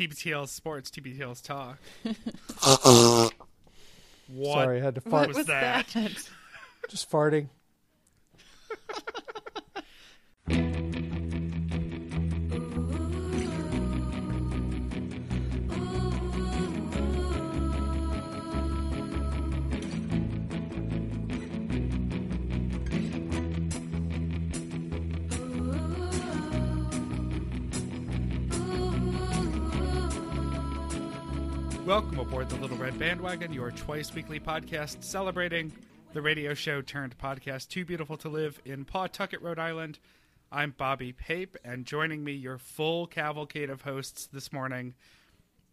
TBTL's sports, TBTL's talk. Uh-uh. what Sorry, I had to fart. What fart. was that? Just farting. Welcome aboard the Little Red Bandwagon, your twice weekly podcast celebrating the radio show turned podcast Too Beautiful to Live in Pawtucket, Rhode Island. I'm Bobby Pape, and joining me, your full cavalcade of hosts this morning.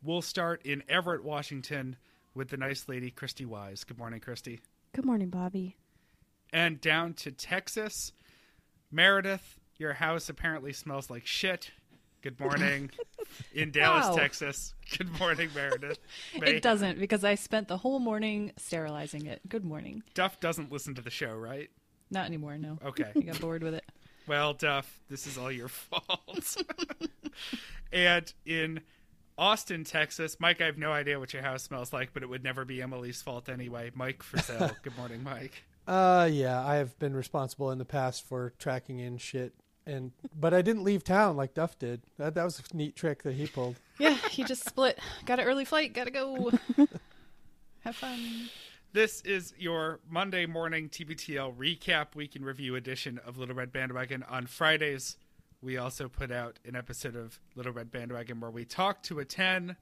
We'll start in Everett, Washington, with the nice lady Christy Wise. Good morning, Christy. Good morning, Bobby. And down to Texas, Meredith. Your house apparently smells like shit. Good morning. in Dallas, Wow. Texas. Good morning, Meredith. May- It doesn't because I spent the whole morning sterilizing it. Good morning. Duff doesn't listen to the show, right? Not anymore, no. Okay. I got bored with it. Well, Duff, this is all your fault. and in Austin, Texas, Mike, I have no idea what your house smells like, but it would never be Emily's fault anyway. Mike Frizzell. Good morning, Mike. Uh, yeah, I have been responsible in the past for tracking in shit, and but I didn't leave town like Duff did. That that was a neat trick that he pulled. Yeah, he just split. Got an early flight. Gotta go. Have fun. This is your Monday morning TBTL recap week in review edition of Little Red Bandwagon. On Fridays, we also put out an episode of Little Red Bandwagon where we talk to a 10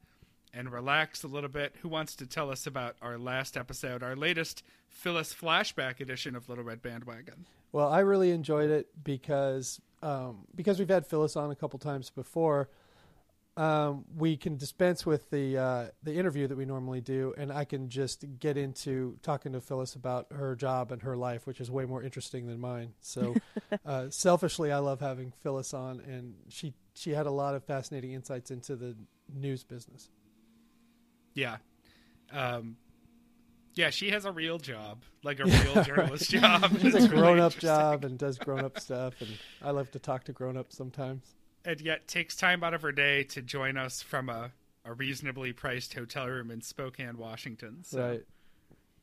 and relax a little bit. Who wants to tell us about our last episode, our latest Phyllis flashback edition of Little Red Bandwagon? Well, I really enjoyed it because um, because we've had Phyllis on a couple times before. Um, we can dispense with the uh, the interview that we normally do, and I can just get into talking to Phyllis about her job and her life, which is way more interesting than mine. So, uh, selfishly, I love having Phyllis on, and she she had a lot of fascinating insights into the news business. Yeah. Um, yeah, she has a real job, like a real journalist job. She's It's a grown up job and does grown up stuff, and I love to talk to grown ups sometimes. and yet takes time out of her day to join us from a, a reasonably priced hotel room in Spokane, Washington. So, Right.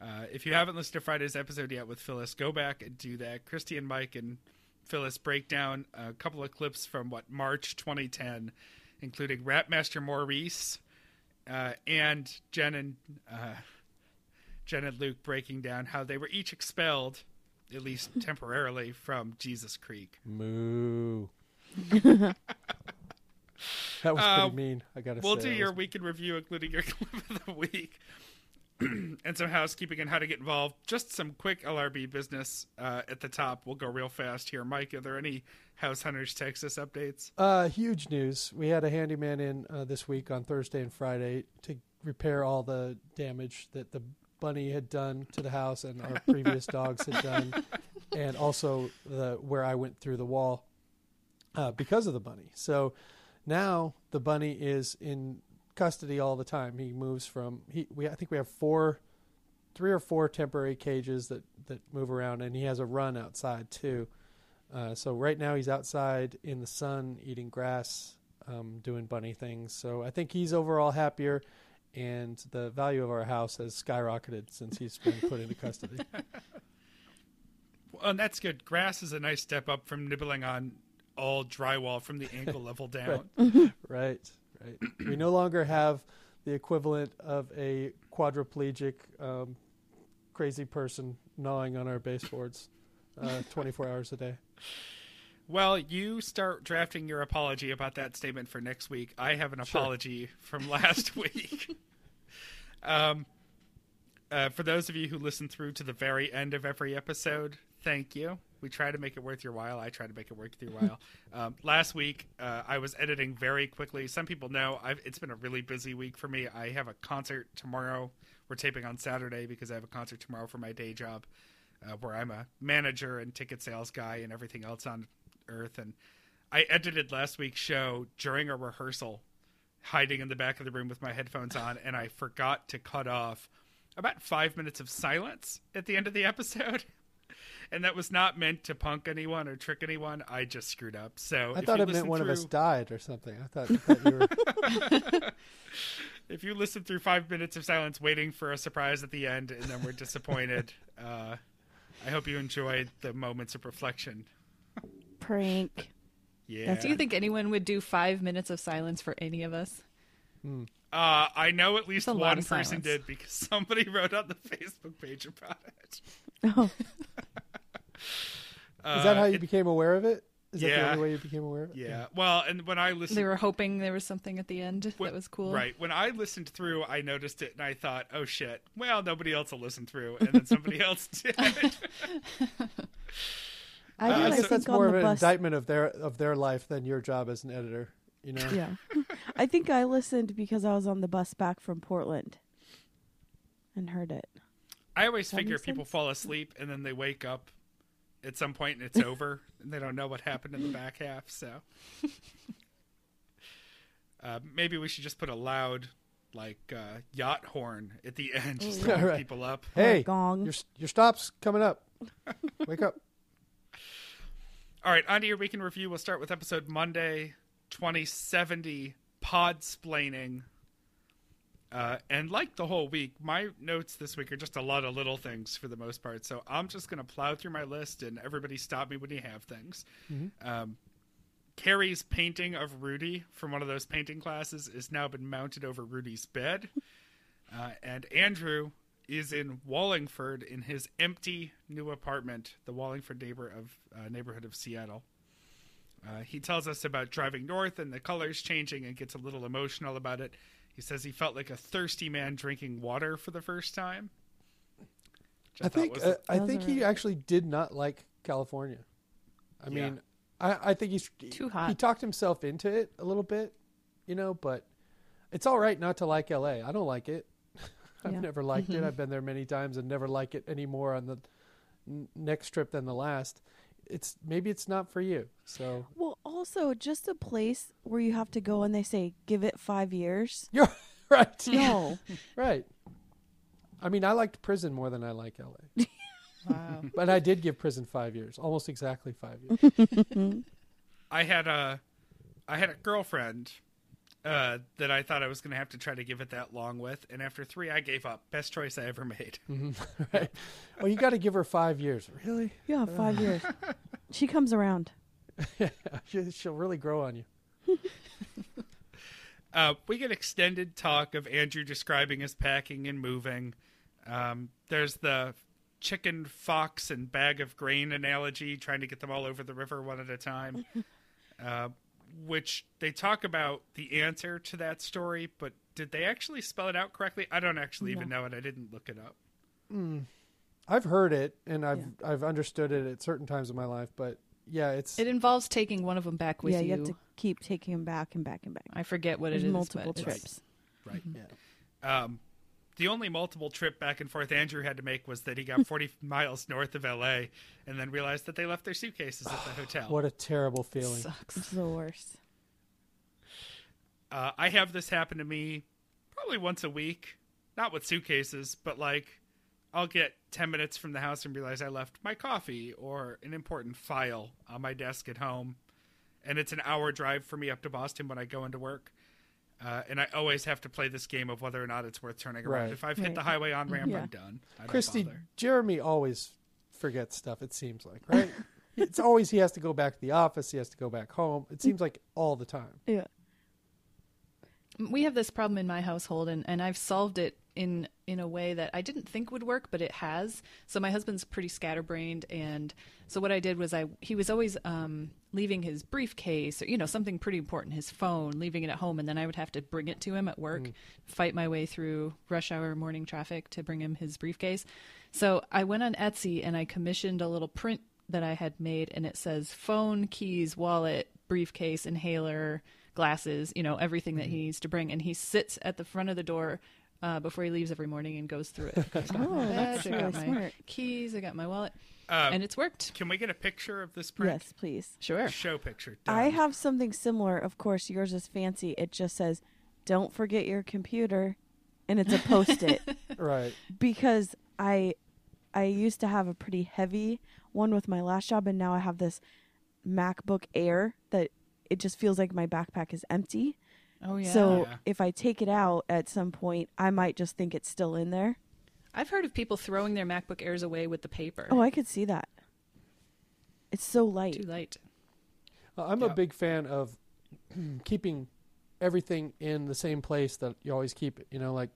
uh, if you haven't listened to Friday's episode yet with Phyllis, go back and do that. Christy and Mike and Phyllis break down a couple of clips from what March 2010, including Rapmaster Maurice uh, and Jen and uh, Jen and Luke breaking down how they were each expelled, at least temporarily, from Jesus Creek. Moo. that was pretty Uh, mean. I gotta We'll say. do That your was- week in review, including your clip of the week, and some housekeeping and how to get involved. Just some quick LRB business uh, at the top. We'll go real fast here. Mike, are there any House Hunters Texas updates? Uh, huge news. We had a handyman in uh, this week on Thursday and Friday to repair all the damage that the bunny had done to the house and our previous dogs had done, and also the where I went through the wall uh, because of the bunny. So now the bunny is in custody all the time. He moves from he. We I think we have four, three or four temporary cages that that move around, and he has a run outside too. Uh, so right now he's outside in the sun eating grass, um, doing bunny things. So I think he's overall happier, and the value of our house has skyrocketed since he's been put into custody. Well, and that's good. Grass is a nice step up from nibbling on all drywall from the ankle level down. right, right. We no longer have the equivalent of a quadriplegic, um, crazy person gnawing on our baseboards, uh, 24 hours a day. Well, you start drafting your apology about that statement for next week. I have an Sure. apology from last week. Um, uh, for those of you who listen through to the very end of every episode, thank you. We try to make it worth your while. I try to make it worth your while. Um, last week, uh, I was editing very quickly. Some people know I've, it's been a really busy week for me. I have a concert tomorrow. We're taping on Saturday because I have a concert tomorrow for my day job, uh, where I'm a manager and ticket sales guy and everything else on earth. And I edited last week's show during a rehearsal, hiding in the back of the room with my headphones on, and I forgot to cut off about five minutes of silence at the end of the episode. and that was not meant to punk anyone or trick anyone. I just screwed up. So I if thought you it meant listen one of us died or something. I thought, I thought you were. If you listen through five minutes of silence, waiting for a surprise at the end, and then we're disappointed, uh, I hope you enjoyed the moments of reflection. Prank. Yeah. Do you think anyone would do five minutes of silence for any of us? Uh, I know at least That's a lot one person silence. did because somebody wrote on the Facebook page about it. Oh, Is that how you Uh, it- became aware of it? Is that the only way you became aware of it? Yeah. Well, and when I listened, They were hoping there was something at the end When- that was cool. Right. When I listened through, I noticed it and I thought, oh shit. Well, nobody else will listen through. And then somebody else did. I Uh. I I guess that's more of an bus. indictment of their of their life than your job as an editor. You know. Yeah, I think I listened because I was on the bus back from Portland, and heard it. I always That figure people sense. fall asleep and then they wake up at some point and it's over and they don't know what happened in the back half. So uh, maybe we should just put a loud, like, uh, yacht horn at the end just to yeah. wake Right. people up. Hey, gong. your your stop's coming up. Wake up. All right, on to your week in review. We'll start with episode Monday, 2070, Pod Splaining. Uh, and like the whole week, my notes this week are just a lot of little things for the most part. So I'm just going to plow through my list and everybody stop me when you have things. Um, Carrie's painting of Rudy from one of those painting classes has now been mounted over Rudy's bed. Uh, and Andrew is in Wallingford in his empty new apartment, the Wallingford neighbor of uh, neighborhood of Seattle. Uh, he tells us about driving north and the colors changing and gets a little emotional about it. He says he felt like a thirsty man drinking water for the first time. Which I think was- uh, I think are- he actually did not like California. I Yeah. mean, I, I think he's Too hot. He talked himself into it a little bit, you know. But it's all right not to like L.A. I don't like it. I've Yeah. never liked it. Mm-hmm. I've been there many times and never like it any more on the n- next trip than the last. It's maybe it's not for you. So Well, also just a place where you have to go and they say give it five years. you're right, No, right. I mean, I liked prison more than I like L.A. Wow. But I did give prison five years, almost exactly five years. I had a I had a girlfriend uh, that I thought I was going to have to try to give it that long with, and after three, I gave up. Best choice I ever made. right? Well, you got to give her five years. Really? yeah, five years. She comes around. She- She'll really grow on you. Uh, we get extended talk of Andrew describing his packing and moving. Um, there's the chicken, fox, and bag of grain analogy, trying to get them all over the river one at a time. uh, which they talk about the answer to that story, but did they actually spell it out correctly? I don't actually even know it. I didn't look it up. I've heard it and I've I've understood it at certain times in my life, but yeah, it's It involves taking one of them back with yeah, you. you have to keep taking them back and back and back. I forget what There's it is. multiple but it's- trips. Right. yeah. Um, the only multiple trip back and forth Andrew had to make was that he got 40 miles north of LA and then realized that they left their suitcases at the hotel. What a terrible feeling. Sucks. It's the worst. Uh, I have this happen to me probably once a week, not with suitcases, but like I'll get 10 minutes from the house and realize I left my coffee or an important file on my desk at home. And it's an hour drive for me up to Boston when I go into work. Uh, and I always have to play this game of whether or not it's worth turning around. Right. If I've hit Right. the highway on ramp, Yeah. I'm done. I don't Christy, bother. Jeremy always forgets stuff. It seems like right. it's always he has to go back to the office. He has to go back home. It seems like all the time. Yeah. we have this problem in my household and, and I've solved it in in a way that I didn't think would work, but it has. So my husband's pretty scatterbrained and so what I did was I he was always um, leaving his briefcase or you know something pretty important, his phone, leaving it at home and then I would have to bring it to him at work, fight my way through rush hour morning traffic to bring him his briefcase. So I went on Etsy and I commissioned a little print that I had made and it says phone, keys, wallet, briefcase, inhaler, glasses, you know, everything that he needs to bring. And he sits at the front of the door uh, before he leaves every morning and goes through it. I got my Oh, that's badge, I got really my smart. keys, I got my wallet, Uh, and it's worked. can we get a picture of this prank? Yes, please. Sure. Show picture. I have something similar. Of course, yours is fancy. It just says, "Don't forget your computer," and it's a post-it Right. because I I used to have a pretty heavy one with my last job, and now I have this MacBook Air that it just feels like my backpack is empty. Oh yeah. So Yeah. if I take it out at some point, I might just think it's still in there. I've heard of people throwing their MacBook Airs away with the paper. Oh, I could see that. It's so light. too light. Uh, I'm Yeah. a big fan of keeping everything in the same place that you always keep it. You know, like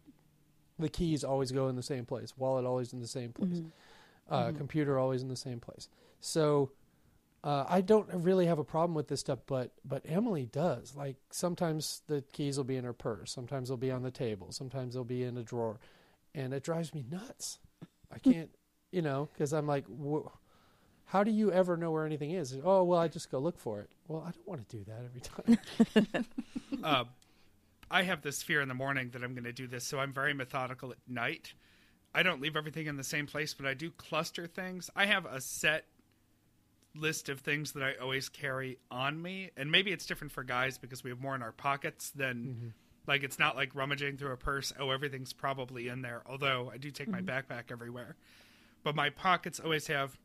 the keys always go in the same place, wallet always in the same place, Mhm. uh, Mhm. computer always in the same place. So uh, I don't really have a problem with this stuff, but but Emily does. Like sometimes the keys will be in her purse, sometimes they'll be on the table, sometimes they'll be in a drawer, and it drives me nuts. I can't, you know, because I'm like. How do you ever know where anything is? Oh, well, I just go look for it. Well, I don't want to do that every time. uh, I have this fear in the morning that I'm going to do this, so I'm very methodical at night. I don't leave everything in the same place, but I do cluster things. I have a set list of things that I always carry on me, and maybe it's different for guys because we have more in our pockets than like it's not like rummaging through a purse. Oh, everything's probably in there. Although I do take my backpack everywhere, but my pockets always have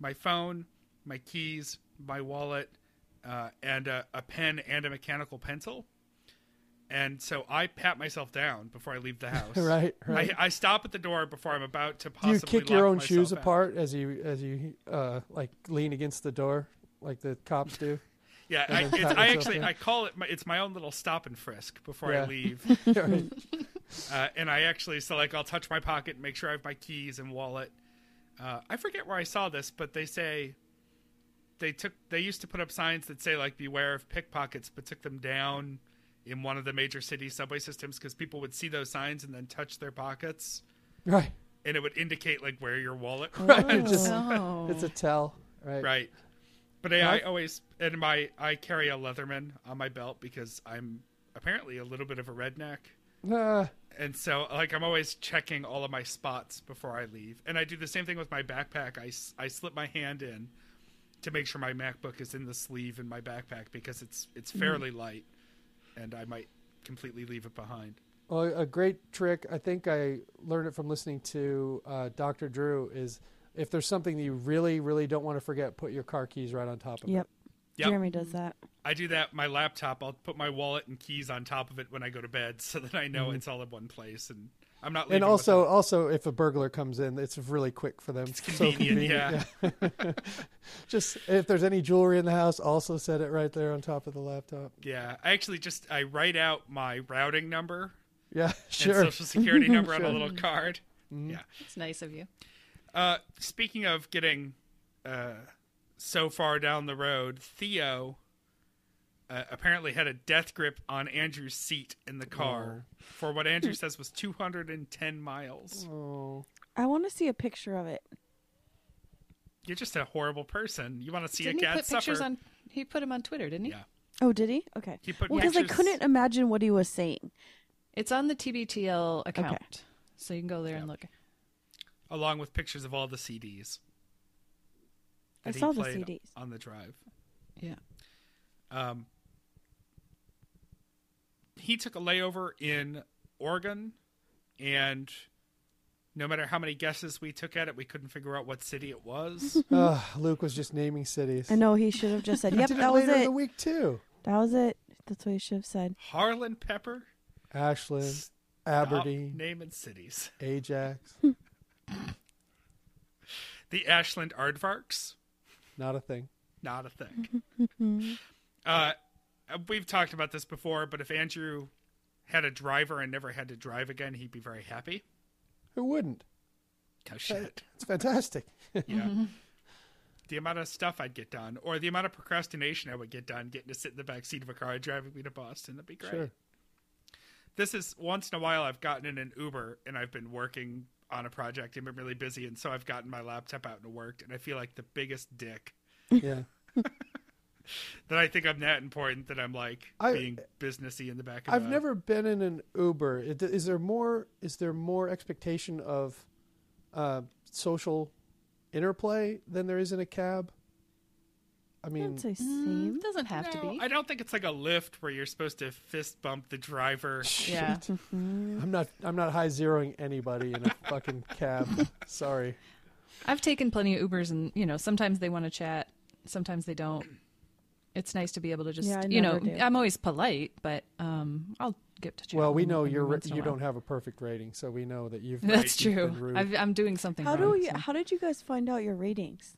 my phone, my keys, my wallet, uh, and a, a pen and a mechanical pencil. And so I pat myself down before I leave the house. right, right. I, I stop at the door before I'm about to possibly. do you kick your own shoes out. apart as you as you uh, like lean against the door, like the cops do? Yeah, I, it's, I actually in? I call it my, it's my own little stop and frisk before Yeah. I leave. Right. uh, and I actually so like I'll touch my pocket, and make sure I have my keys and wallet. Uh, I forget where I saw this, but they say they took they used to put up signs that say like beware of pickpockets, but took them down in one of the major city subway systems because people would see those signs and then touch their pockets, right. and it would indicate like where your wallet Right, it just- Oh. It's a tell. Right. right but I, I always and my i carry a leatherman on my belt because i'm apparently a little bit of a redneck Nah. and so like i'm always checking all of my spots before i leave and i do the same thing with my backpack I, I slip my hand in to make sure my macbook is in the sleeve in my backpack because it's it's mm-hmm. fairly light and i might completely leave it behind Well, a great trick. I think I learned it from listening to uh, Dr. Drew. Is if there's something that you really, really don't want to forget, put your car keys right on top of Yep. it. Yep. Jeremy does that. i do that my laptop i'll put my wallet and keys on top of it when i go to bed so that i know it's all in one place and i'm not leaving Mm-hmm. And also, without- also, if a burglar comes in, it's really quick for them. It's So convenient, yeah. Just if there's any jewelry in the house, also set it right there on top of the laptop. Yeah, I actually just I write out my routing number Yeah, and sure. social security number on a little card. Yeah. It's nice of you. Uh, speaking of getting uh, so far down the road, Theo uh, apparently had a death grip on Andrew's seat in the car for what Andrew says was 210 miles. Oh, I want to see a picture of it. You're just a horrible person. You want to see Didn't a he cat put pictures suffer? on? He put them on Twitter, didn't he? Yeah. Oh, did he? Okay. He put Well, because I couldn't imagine what he was saying. It's on the TBTL account, so you can go there and look. along with pictures of all the CDs. I saw the CDs. on the drive. Yeah. Um, he took a layover in Oregon, and no matter how many guesses we took at it, we couldn't figure out what city it was. Ugh, Luke was just naming cities. I know he should have just said, He "Yep, did that it was it. the week too. That was it." That's what he should have said. Harlan Pepper, Ashland, Stop Aberdeen, naming cities. Ajax. The Ashland Aardvarks, Not a thing. not a thing. uh, we've talked about this before, but if Andrew had a driver and never had to drive again, he'd be very happy. Who wouldn't? Oh shit. It's fantastic. Yeah. Mm-hmm. the amount of stuff I'd get done, or the amount of procrastination I would get done getting to sit in the back seat of a car and driving me to Boston. That'd be great. Sure. This is once in a while I've gotten in an Uber and I've been working on a project and been really busy, and so I've gotten my laptop out and worked, and I feel like the biggest dick Yeah. that I think I'm that important that I'm like I- being businessy in the back of I've a- never been in an Uber. It- Is there more? Is there more expectation of uh, social interplay than there is in a cab? I I mean, would Mm, same. doesn't have to be. I don't think it's like a Lyft where you're supposed to fist bump the driver. yeah. I'm not. I'm not high zeroing anybody in a fucking cab. Sorry. I've taken plenty of Ubers, and you know, sometimes they want to chat, sometimes they don't. It's nice to be able to just, Yeah, you know, do. I'm always polite, but um, I'll get to chat. Well, we know you're once in a you don't have a perfect rating, so we know that you've That's you've true. been rude. I've, I'm doing something. How wrong, do you, so- how did you guys find out your ratings?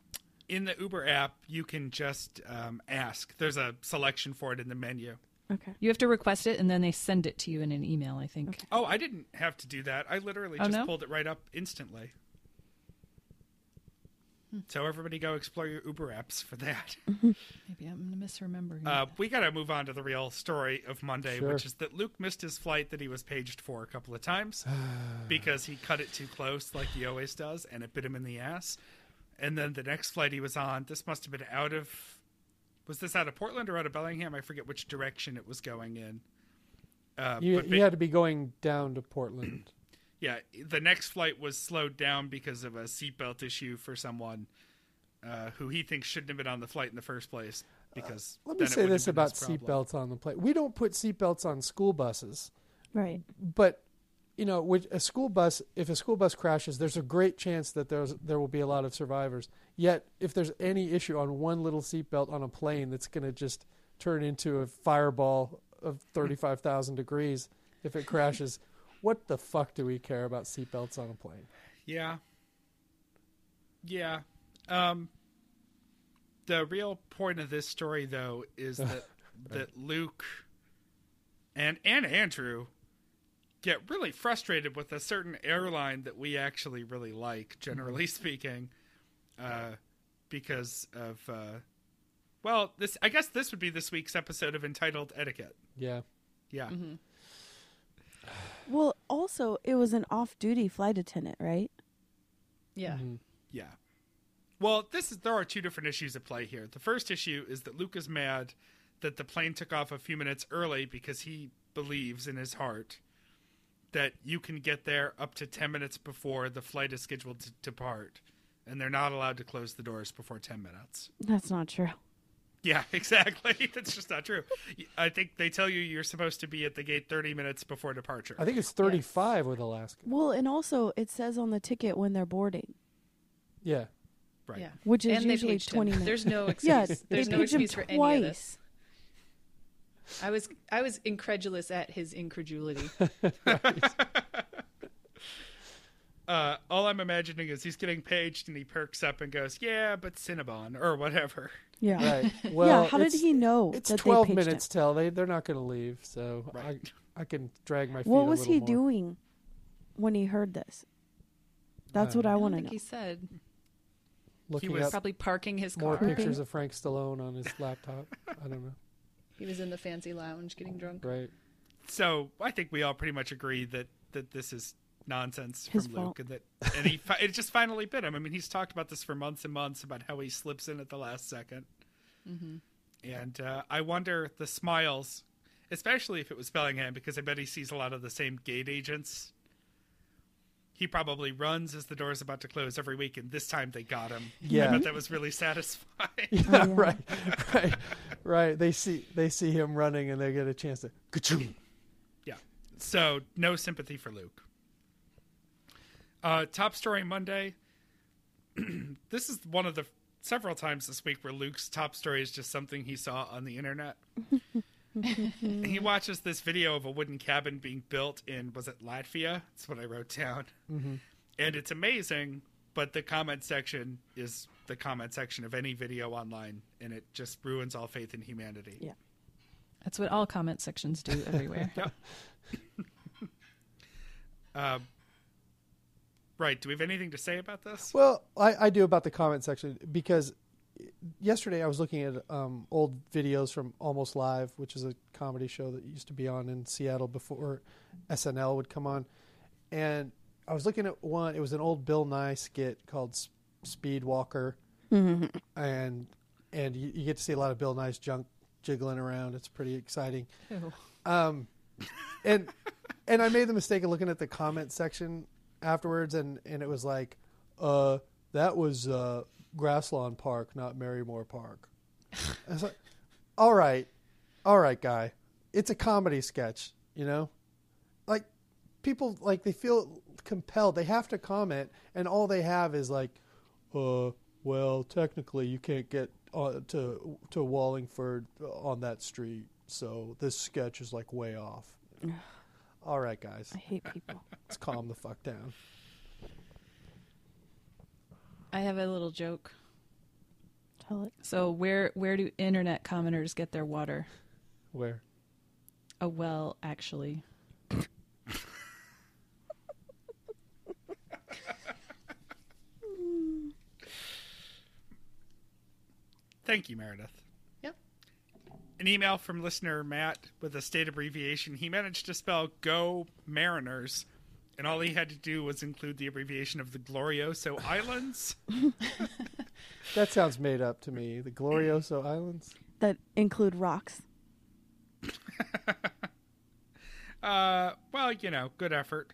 In the Uber app, you can just um, ask. There's a selection for it in the menu. Okay. You have to request it, and then they send it to you in an email. I think. Okay. Oh, I didn't have to do that. I literally Oh, just no? pulled it right up instantly. So everybody go explore your Uber apps for that. Maybe I'm misremembering. Uh, we got to move on to the real story of Monday, Sure. which is that Luke missed his flight that he was paged for a couple of times because he cut it too close, like he always does, and it bit him in the ass. And then the next flight he was on, this must have been out of. Was this out of Portland or out of Bellingham? I forget which direction it was going in. Uh, you but you had to be going down to Portland. Yeah, the next flight was slowed down because of a seatbelt issue for someone uh, who he thinks shouldn't have been on the flight in the first place. Because Let me say this about seatbelts on the plane. We don't put seatbelts on school buses, Right. but you know, with a school bus, if a school bus crashes, there's a great chance that there's there will be a lot of survivors. Yet, if there's any issue on one little seatbelt on a plane, that's going to just turn into a fireball of thirty-five thousand degrees if it crashes. What the fuck do we care about seatbelts on a plane? Yeah. Yeah. Um the real point of this story though is that that Luke and and Andrew get really frustrated with a certain airline that we actually really like generally speaking uh because of uh well this I guess this would be this week's episode of entitled etiquette. Yeah, Yeah. Mm-hmm. Well, also, it was an off-duty flight attendant, right? yeah. Mhm. Yeah. Well, this is there are two different issues at play here. The first issue is that Luke is mad that the plane took off a few minutes early because he believes in his heart that you can get there up to 10 minutes before the flight is scheduled to depart and they're not allowed to close the doors before 10 minutes. That's not true. Yeah, exactly. That's just not true. I think they tell you you're supposed to be at the gate 30 minutes before departure. I think it's thirty-five with Alaska. Well, and also, it says on the ticket when they're boarding, Yeah, right. Yeah. which is and usually paged him. 20 minutes. There's no excuse. yeah, There's they no paged him excuse for twice. any of this. I was I was incredulous at his incredulity. Uh, all I'm imagining is he's getting paged and he perks up and goes, "Yeah, but Cinnabon or whatever." Yeah. right. Well, yeah. How did he know? It's that they twelve paged him? minutes till they they're not going to leave, so Right. I I can drag my feet. What was little he more. doing when he heard this? That's Uh, what I I want to know. he said. Looking was up Probably parking his car. more pictures of Frank Stallone on his laptop. I don't know. He was in the fancy lounge getting drunk. Right. So I think we all pretty much agree that that this is nonsense His from fault. Luke, and that and he fi- it just finally bit him. I mean, he's talked about this for months and months about how he slips in at the last 2nd and uh, I wonder the smiles, especially if it was Bellingham, because I bet he sees a lot of the same gate agents. He probably runs as the door's about to close every week, and this time they got him. I Yeah. bet that was really satisfying. Yeah, yeah. right, right, right. They see they see him running and they get a chance to. Ka-choom. Yeah. So no sympathy for Luke. Uh, top story Monday. this is one of the several times this week where Luke's top story is just something he saw on the internet. he watches this video of a wooden cabin being built in was it Latvia? That's what I wrote down. And it's amazing, but the comment section is the comment section of any video online, and it just ruins all faith in humanity. Yeah. That's what all comment sections do everywhere. Um, right. Do we have anything to say about this? Well, I, I do about the comment section because yesterday I was looking at um, old videos from Almost Live, which is a comedy show that used to be on in Seattle before SNL would come on, and I was looking at one. It was an old Bill Nye skit called S- Speed Walker, and and you, you get to see a lot of Bill Nye's junk jiggling around. It's pretty exciting. Ew. Um, and and I made the mistake of looking at the comment section afterwards, and and it was like, uh, that was uh, Grasslawn Park, not Marymoor Park. I was like, all right, all right, guy, it's a comedy sketch, you know, like people like they feel compelled, they have to comment, and all they have is like, uh, well, technically you can't get uh, to to Wallingford on that street, so this sketch is like way off. All right, guys, I hate people. let's calm the fuck down. I have a little joke. Tell it. So where where do internet commenters get their water? Where? A well, actually. Thank you, Meredith. Yep. An email from listener Matt with a state abbreviation. He managed to spell "Go Mariners," and all he had to do was include the abbreviation of the Glorioso Islands. That sounds made up to me. The Glorioso Islands. That include rocks. Uh, well, you know, good effort.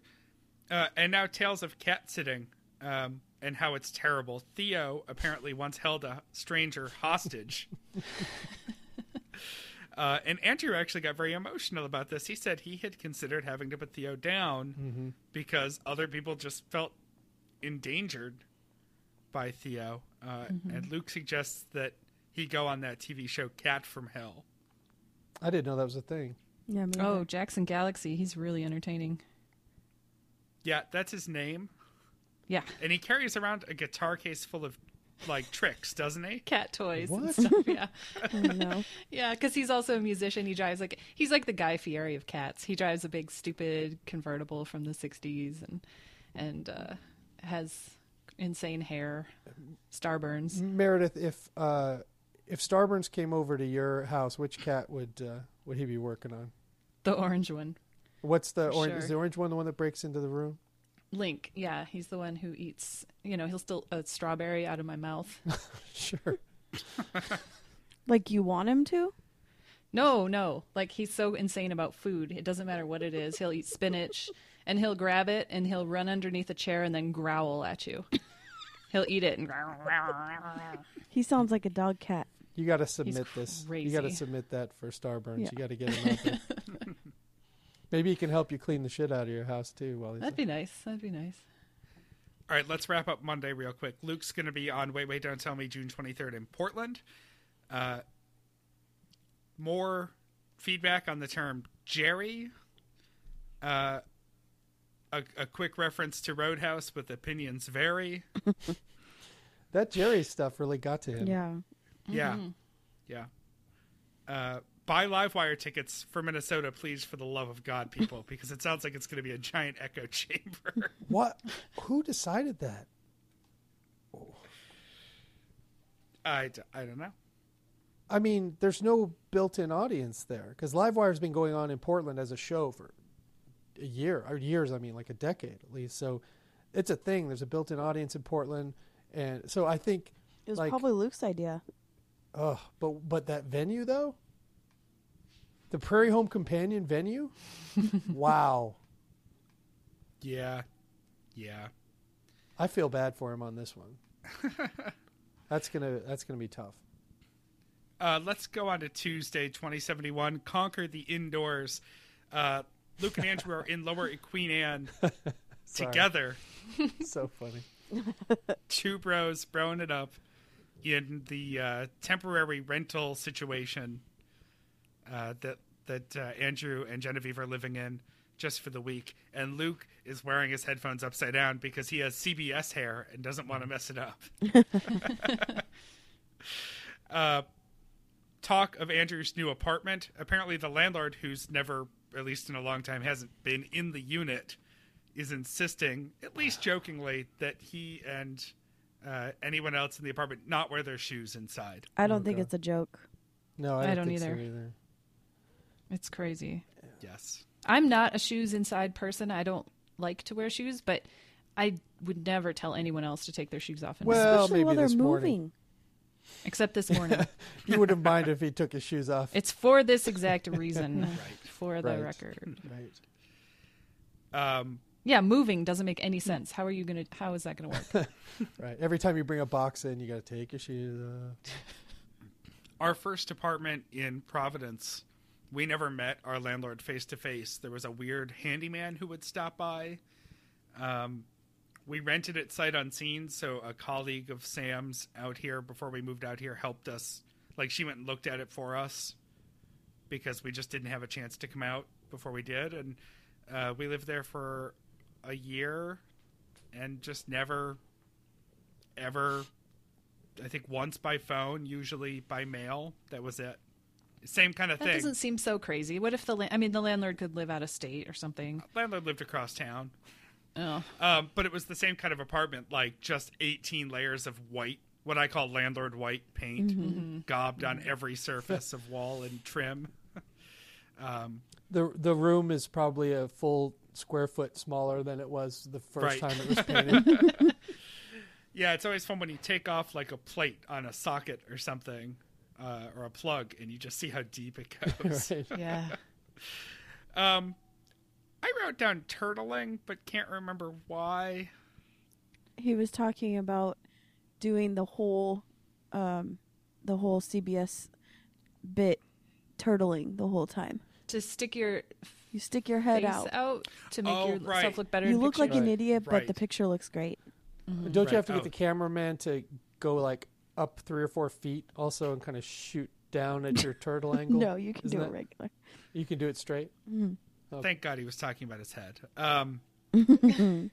Uh, and now tales of cat sitting um, and how it's terrible. Theo apparently once held a stranger hostage. uh, and Andrew actually got very emotional about this. He said he had considered having to put Theo down because other people just felt endangered by Theo. Uh, And Luke suggests that he go on that TV show Cat from Hell. I didn't know that was a thing. Yeah. Me Oh. Jackson Galaxy. He's really entertaining. Yeah, that's his name. Yeah. And he carries around a guitar case full of like tricks, doesn't he? Cat toys and stuff. Yeah. Oh, no. Yeah, because he's also a musician. He drives like he's like the Guy Fieri of cats. He drives a big stupid convertible from the '60s and and uh, has insane hair, starburns. Meredith, if uh, if Starburns came over to your house, which cat would uh, would he be working on? The orange one, What's the orange? Is the orange one the one that breaks into the room? Link. Yeah, he's the one who eats. You know, he'll still a strawberry out of my mouth. Sure. Like you want him to? No, no. Like he's so insane about food. It doesn't matter what it is. He'll eat spinach and he'll grab it and he'll run underneath a chair and then growl at you. he'll eat it and He sounds like a dog cat. You got to submit this. You got to submit that for Starburns. Yeah. You got to get him out there. Maybe he can help you clean the shit out of your house too. While he's that'd be nice. That'd be nice. All right, let's wrap up Monday real quick. Luke's going to be on Wait, Wait, Don't Tell Me June 23rd in Portland. Uh, more feedback on the term Jerry. Uh, a, a quick reference to Roadhouse with opinions vary. that Jerry stuff really got to him. Yeah. Yeah. Yeah. Uh, buy Livewire tickets for Minnesota, please, for the love of God, people, because it sounds like it's going to be a giant echo chamber. What? Who decided that? I, d- I don't know. I mean, there's no built-in audience there because Livewire's been going on in Portland as a show for a year or years. I mean, like a decade at least. So it's a thing. There's a built-in audience in Portland, and so I think, It was Like- probably Luke's idea. oh, but but that venue though, the Prairie Home Companion venue, wow. Yeah. Yeah. I feel bad for him on this one. that's gonna that's gonna be tough. Uh, let's go on to Tuesday, 2071. Conquer the indoors. Uh, Luke and Andrew are in Lower Queen Anne together. so funny. Two bros broing it up in the uh, temporary rental situation uh, that that uh, Andrew and Genevieve are living in just for the week. And Luke is wearing his headphones upside down because he has CBS hair and doesn't want to mess it up. uh, talk of Andrew's new apartment. Apparently, the landlord, who's never, at least in a long time, hasn't been in the unit, is insisting, at least jokingly, that he and uh, anyone else in the apartment not wear their shoes inside. I don't Oh, think God. it's a joke. No, I I don't, don't think so either. Either. It's crazy. Yes. I'm not a shoes inside person. I don't like to wear shoes, but I would never tell anyone else to take their shoes off. In Well, Especially maybe while they're this morning. moving. except this morning. You wouldn't mind if he took his shoes off. it's for this exact reason. Right. For the Right. record. Right. Um, Yeah, moving doesn't make any sense. How are you gonna? How is that gonna work? Right. Every time you bring a box in, you got to take your shoes off. our first apartment in Providence, we never met our landlord face to face. There was a weird handyman who would stop by. Um, we rented it sight unseen. So a colleague of Sam's out here before we moved out here helped us. Like she went and looked at it for us because we just didn't have a chance to come out before we did, and uh, we lived there for a year and just never, ever. I think once by phone, usually by mail. That was it. Same kind of That thing. That doesn't seem so crazy. What if the la- I mean the landlord could live out of state or something? Landlord lived across town. Oh, Um, but it was the same kind of apartment, like just 18 layers of white, what I call landlord white paint, gobbed on every surface of wall and trim. um, The the room is probably a full square foot smaller than it was the first Right. time it was painted. yeah, it's always fun when you take off like a plate on a socket or something, uh, or a plug, and you just see how deep it goes. right. yeah. um, I wrote down turtling, but can't remember why. He was talking about doing the whole, um, the whole CBS bit turtling the whole time. To stick your You stick your head out. out, to make Oh, yourself right. look better. You in look like pictures. an Right. idiot, but Right. the picture looks great. Don't Right. you have to Oh. get the cameraman to go like up three or four feet also and kind of shoot down at your turtle angle? No, you can Isn't do that- it regular. You can do it straight. Oh. Thank God he was talking about his head. Um,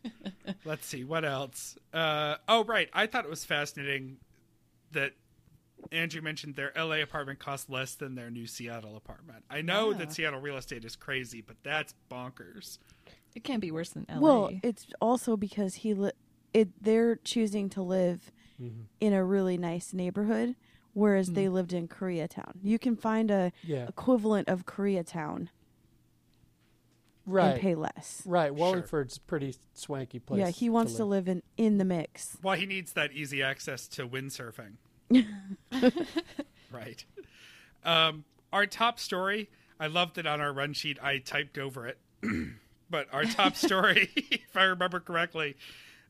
let's see what else. Uh, oh, right. I thought it was fascinating that Andrew mentioned their LA apartment cost less than their new Seattle apartment. I know Yeah. that Seattle real estate is crazy, but that's bonkers. It can't be worse than LA. Well, it's also because he li- it they're choosing to live Mm-hmm. in a really nice neighborhood, whereas they lived in Koreatown. You can find a Yeah. equivalent of Koreatown Right. and pay less. Right. Wallingford's a pretty swanky place. yeah, he wants to live in in the mix. Well, he needs that easy access to windsurfing. right. Um, our top story, I loved it on our run sheet. I typed over it. but our top story, if I remember correctly,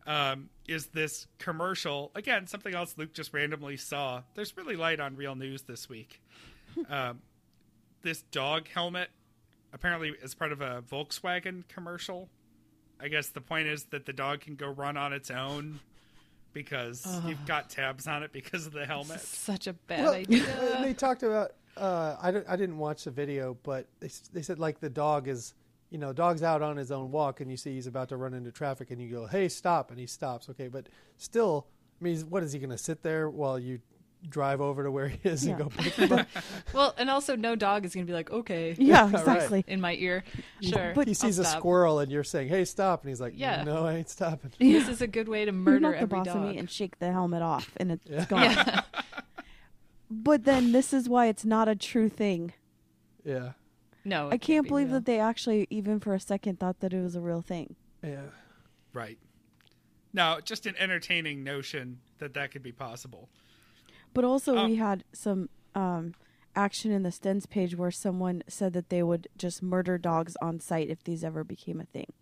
um, is this commercial. Again, something else Luke just randomly saw. There's really light on real news this week. Um, this dog helmet, apparently, is part of a Volkswagen commercial. I guess the point is that the dog can go run on its own because you've got tabs on it because of the helmet. such a bad Well, idea. they talked about. Uh, I, don't- I didn't watch the video, but they, they said like the dog is, you know, dog's out on his own walk, and you see he's about to run into traffic, and you go, "Hey, stop!" and he stops. Okay, but still, I mean, what is he going to sit there while you drive over to where he is and go pick him up? well, and also no dog is going to be like, okay, Yeah, Right. exactly. in my ear. Sure. But- he sees a I'll stop. squirrel, and you're saying, "Hey, stop!" and he's like, Yeah. "No, I ain't stopping." This is a good way to You're murder not the every boss of me and shake the helmet off, and it's Yeah. gone. yeah. But then this is why it's not a true thing. Yeah, No, I can't believe that they actually, even for a second, thought that it was a real thing. yeah. Right. Now, just an entertaining notion that that could be possible. But also, Um, we had some um, action in the Stens page where someone said that they would just murder dogs on site if these ever became a thing.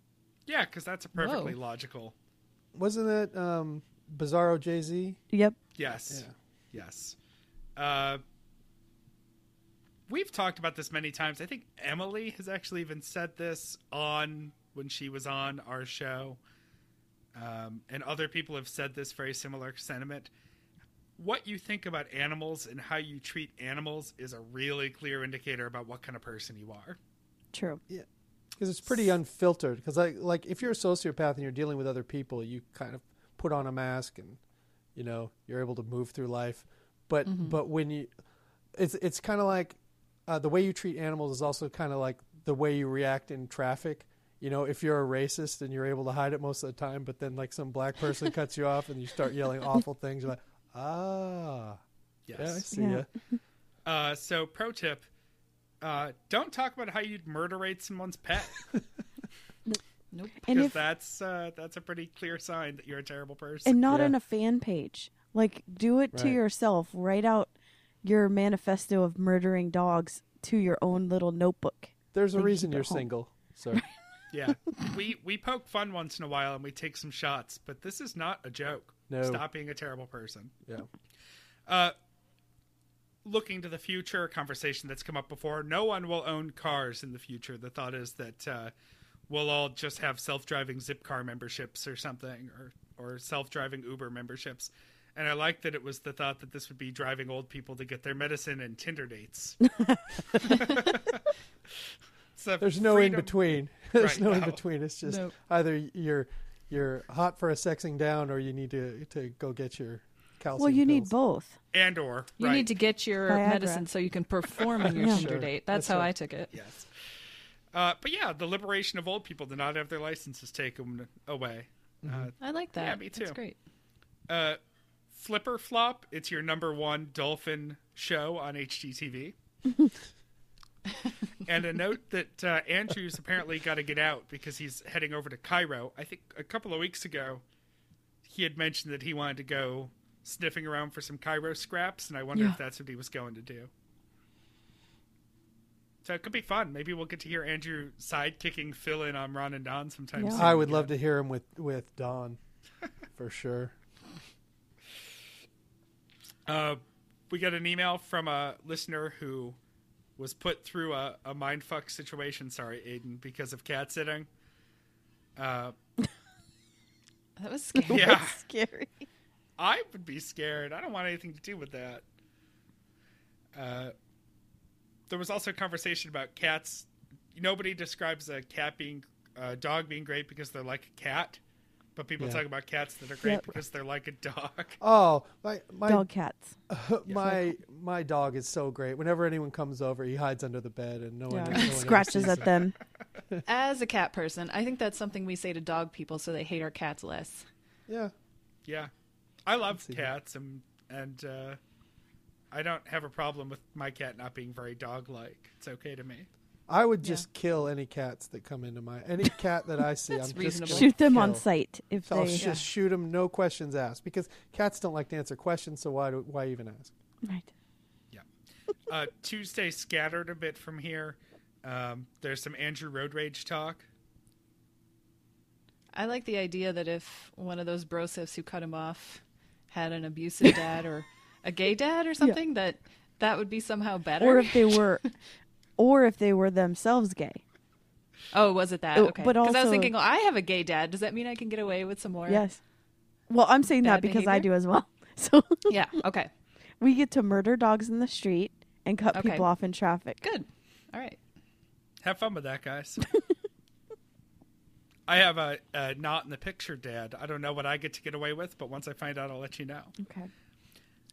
Yeah, because that's a perfectly Whoa. logical. Wasn't it um, Bizarro Jay Z? Yep. Yes. Yeah. Yes. Uh, we've talked about this many times. I think Emily has actually even said this on when she was on our show. Um, and other people have said this very similar sentiment. What you think about animals and how you treat animals is a really clear indicator about what kind of person you are. True. Yeah. because it's pretty unfiltered. Because like like if you're a sociopath and you're dealing with other people, you kind of put on a mask and you know you're able to move through life. But but when you, it's it's kind of like uh, the way you treat animals is also kind of like the way you react in traffic. You know, if you're a racist and you're able to hide it most of the time, but then like some black person cuts you off and you start yelling awful things, you're like, ah, Yes. yeah, I see Yeah. ya. Uh, so, pro tip: uh, don't talk about how you'd murderate someone's pet, Nope. Because if that's uh, that's a pretty clear sign that you're a terrible person. and not Yeah. on a fan page. Like, do it to yourself. Write out your manifesto of murdering dogs to your own little notebook. There's a reason you're home. single. So yeah, we we poke fun once in a while and we take some shots, but this is not a joke. No. Stop being a terrible person. yeah. Uh, looking to the future, a conversation that's come up before. No one will own cars in the future. The thought is that uh, we'll all just have self-driving Zipcar memberships or something, or or self-driving Uber memberships. And I like that it was the thought that this would be driving old people to get their medicine and Tinder dates. So There's no freedom- in between. There's Right, no in between. It's just Nope. either you're you're hot for a sexing down, or you need to to go get your calcium. well, you need both. and or You right. need to get your Viagra. medicine so you can perform on your Yeah. Tinder Sure. date. That's, That's how right. I took it. Yes. Uh, but yeah, the liberation of old people to not have their licenses taken away. Mm-hmm. Uh, I like that. Yeah, me That's too. great. uh, Flipper Flop, it's your number one dolphin show on HGTV. and a note that uh, Andrew's apparently got to get out because he's heading over to Cairo. I think a couple of weeks ago, he had mentioned that he wanted to go sniffing around for some Cairo scraps, and I wonder Yeah. if that's what he was going to do. So it could be fun. Maybe we'll get to hear Andrew sidekicking Phil in on Ron and Don sometime Yeah. soon. I would again. love to hear him with with Don, for sure. Uh, we got an email from a listener who was put through a, a mindfuck situation. Sorry, Aiden, because of cat sitting. Uh, That was scary. yeah, Scary. I would be scared. I don't want anything to do with that. Uh, there was also a conversation about cats. Nobody describes a cat being a dog being great because they're like a cat, but people Yeah. talk about cats that are great Yep. because they're like a dog. Oh, my my Dog cats. my my dog is so great. Whenever anyone comes over, he hides under the bed, and no one, Yeah. one ever Scratches sees at him. them. As a cat person, I think that's something we say to dog people so they hate our cats less. Yeah, Yeah, I love see that. cats, and and uh, I don't have a problem with my cat not being very dog-like. It's okay to me. I would just kill any cats that come into my any cat that I see. I'm just reasonable. gonna Shoot them on kill. sight if So I'll they. just shoot them, no questions asked, because cats don't like to answer questions. So why do, why even ask? Right. Yeah. uh, Tuesday scattered a bit from here. Um, there's some Andrew Road Rage talk. I like the idea that if one of those brosifs who cut him off had an abusive dad or a gay dad or something, that that would be somehow better. Or if they were, or if they were themselves gay. oh, was it that? Oh, Okay. but Because I was thinking, oh, I have a gay dad. Does that mean I can get away with some more? Yes. Well, I'm saying that Bad because I do as well. So Yeah. Okay. we get to murder dogs in the street and cut Okay. people off in traffic. Good. All right. Have fun with that, guys. I have a, a not in the picture dad. I don't know what I get to get away with, but once I find out, I'll let you know. Okay.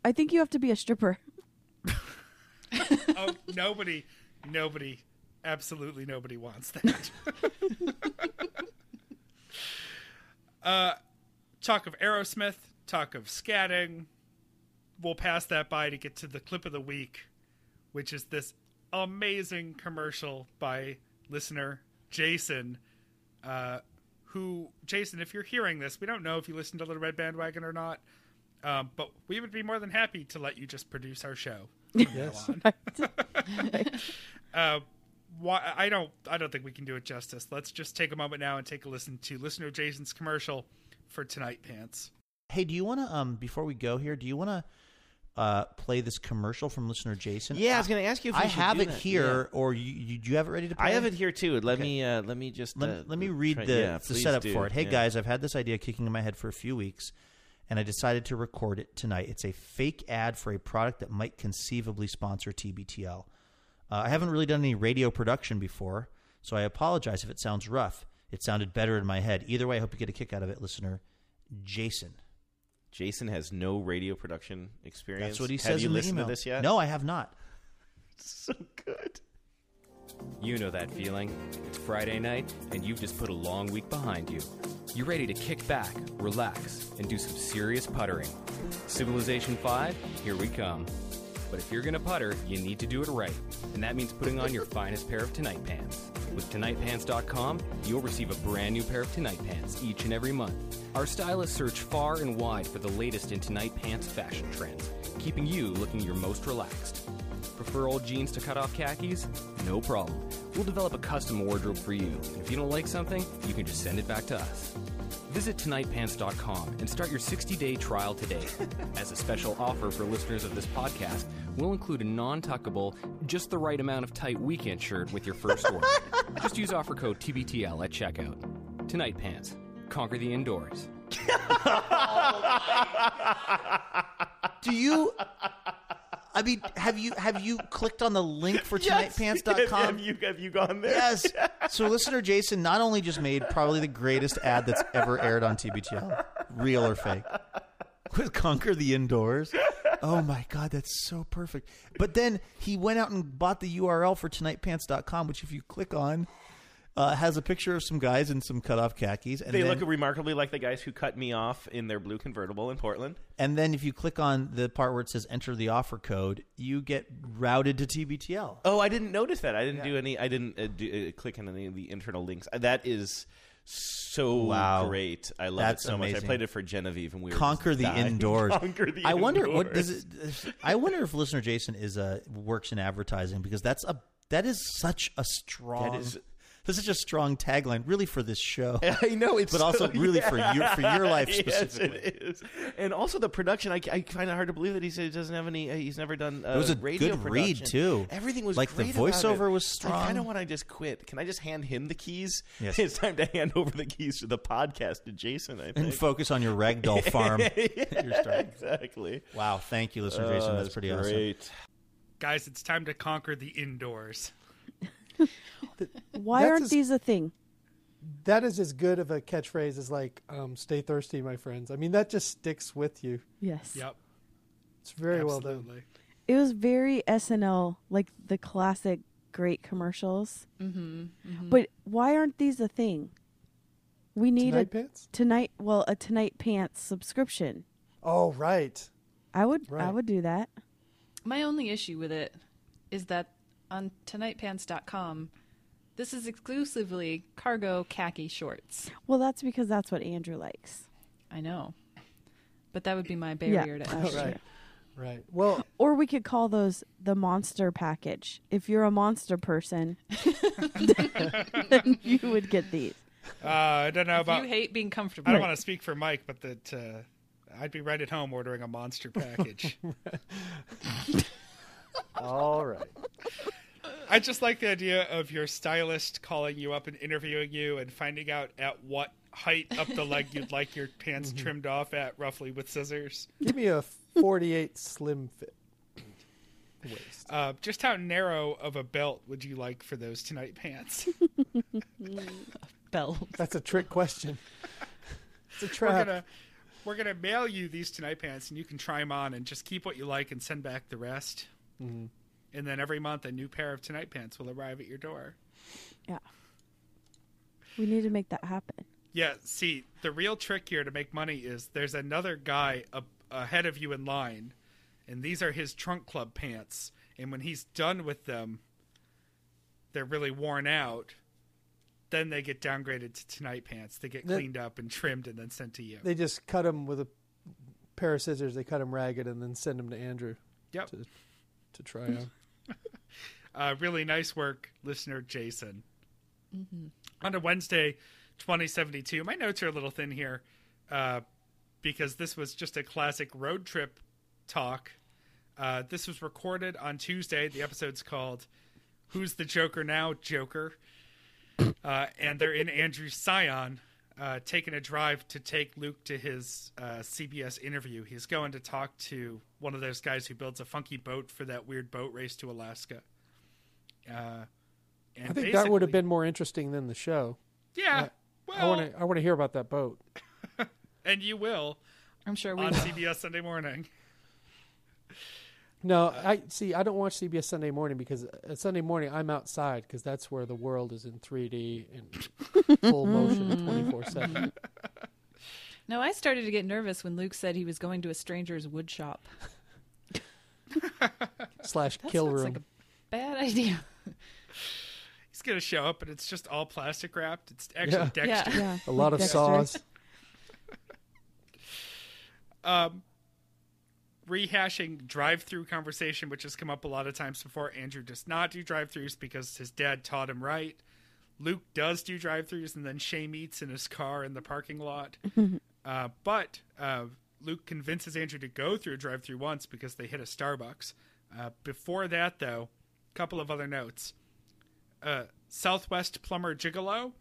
I think you have to be a stripper. oh, nobody, nobody, absolutely nobody wants that. uh, talk of Aerosmith, talk of scatting. We'll pass that by to get to the clip of the week, which is this amazing commercial by listener Jason. Uh, who, Jason, if you're hearing this, we don't know if you listen to Little Red Bandwagon or not, um, but we would be more than happy to let you just produce our show. From now Yes. uh, why, I don't. I don't think we can do it justice. Let's just take a moment now and take a listen to listener Jason's commercial for Tonight Pants. Hey, do you want to um before we go here? Do you want to uh play this commercial from listener Jason? Yeah, I was going to ask you if we I have do it that. here, or you, you do you have it ready to Yeah. play? I have it here too. Let Okay. me uh, let me just Let, uh, let me read try- the, yeah, the setup do. for it. Hey Yeah. guys, I've had this idea kicking in my head for a few weeks, and I decided to record it tonight. It's a fake ad for a product that might conceivably sponsor TBTL. Uh, I haven't really done any radio production before, so I apologize if it sounds rough. It sounded better in my head. Either way, I hope you get a kick out of it, listener. Jason. Jason has no radio production experience. That's what he Have says you in the email. to this yet? No, I have not. so good. You know that feeling. It's Friday night, and you've just put a long week behind you. You're ready to kick back, relax, and do some serious puttering. Civilization 5, here we come. But if you're gonna putter, you need to do it right, and that means putting on your finest pair of Tonight Pants. With TonightPants.com, you'll receive a brand new pair of Tonight Pants each and every month. Our stylists search far and wide for the latest in Tonight Pants fashion trends, keeping you looking your most relaxed. Prefer old jeans to cut off khakis? No problem. We'll develop a custom wardrobe for you. And if you don't like something, you can just send it back to us. Visit tonightpants.com and start your 60 day trial today. As a special offer for listeners of this podcast, we'll include a non tuckable, just the right amount of tight weekend shirt with your first order. Just use offer code TBTL at checkout. Tonight Pants. Conquer the indoors. Do you? I mean, have you have you clicked on the link for tonightpants.com? have, you, have you gone there? Yes. So listener Jason not only just made probably the greatest ad that's ever aired on TBTL, real or fake, with Conquer the Indoors. Oh my god, that's so perfect. But then he went out and bought the URL for tonightpants.com, which if you click on, uh, has a picture of some guys in some cut off khakis. And They then, look remarkably like the guys who cut me off in their blue convertible in Portland. and then if you click on the part where it says enter the offer code, you get routed to TBTL. Oh, I didn't notice that. I didn't do any. I didn't uh, do, uh, click on any of the internal links. Uh, That is so Wow. great. I love That's it so much. I played it for Genevieve, and we Conquer the dying. indoors. Conquer the I wonder what does it. I wonder if listener Jason is a works in advertising because that's a that is such a strong. That is- that's such a strong tagline, really for this show. I know it's, But also so- really for your- for your life Yes, specifically. it is. And also the production. I, I find it hard to believe that he said he doesn't have any. Uh, he's never done. Uh, It was a radio good read, too. Everything was Like, the great about voiceover it. was I strong. kind of want to just quit. Can I just hand him the keys? Yes. It's time to hand over the keys to the podcast to Jason. I think. and focus on your ragdoll farm. yeah, starting. exactly. Wow, thank you, listener Jason. Oh, That's pretty awesome. great. Guys, it's time to conquer the indoors. Why That's aren't as- these a thing? That is as good of a catchphrase as like um, "Stay thirsty, my friends." I mean, that just sticks with you. Yes. Yep. It's very well done. absolutely. It was very SNL, like the classic great commercials. Mm-hmm. But why aren't these a thing? We need Tonight a pants. tonight, well, a Tonight Pants subscription. Oh, right. I would, I would do that. My only issue with it is that on tonightpants.com, this is exclusively cargo khaki shorts. Well, that's because that's what Andrew likes. I know. But that would be my barrier to that's entry. Right. Right. Well, Or we could call those the monster package. If you're a monster person, then you would get these. Uh, I don't know If about. you hate being comfortable. I don't want to speak for Mike, but that uh, I'd be right at home ordering a monster package. all right. I just like the idea of your stylist calling you up and interviewing you and finding out at what height up the leg you'd like your pants trimmed off at, roughly with scissors. Give me a 48 slim fit waist. Uh, just how narrow of a belt would you like for those tonight pants? Bell. That's a trick question. It's a we're trap. gonna we're gonna mail you these tonight pants, and you can try them on and just keep what you like and send back the rest. Mhm. And then every month, a new pair of tonight pants will arrive at your door. Yeah. We need to make that happen. Yeah, see, the real trick here to make money is there's another guy up ahead of you in line, and these are his trunk club pants. And when he's done with them, they're really worn out. Then they get downgraded to tonight pants. They get Then- cleaned up and trimmed and then sent to you. They just cut them with a pair of scissors. They cut them ragged and then send them to Andrew Yep. to to try on. Uh, really nice work, listener Jason. On a Wednesday, 2072. My notes are a little thin here uh, because this was just a classic road trip talk. Uh, this was recorded on Tuesday. The episode's called Who's the Joker Now, Joker? Uh, and they're in Andrew Scion uh, taking a drive to take Luke to his uh, CBS interview. He's going to talk to one of those guys who builds a funky boat for that weird boat race to Alaska. Uh, and I think that would have been more interesting than the show. Yeah. I Well, want to I want to hear about that boat. and you will I'm sure we will. on will. CBS Sunday morning. No, I see. I don't watch CBS Sunday Morning because uh, Sunday morning I'm outside because that's where the world is in 3D and full motion, 24 seven. No, I started to get nervous when Luke said he was going to a stranger's wood shop. slash That kill room. like a bad idea. He's gonna show up, and it's just all plastic wrapped. It's actually Yeah. Dexter. Yeah. Yeah. a lot of Dexter. saws. um, rehashing drive-through conversation, which has come up a lot of times before. Andrew does not do drive-throughs because his dad taught him right. Luke does do drive-throughs, and then Shane eats in his car in the parking lot. uh, but uh, Luke convinces Andrew to go through a drive-through once because they hit a Starbucks. Uh, before that, though, a couple of other notes. Uh, Southwest Plumber Gigolo.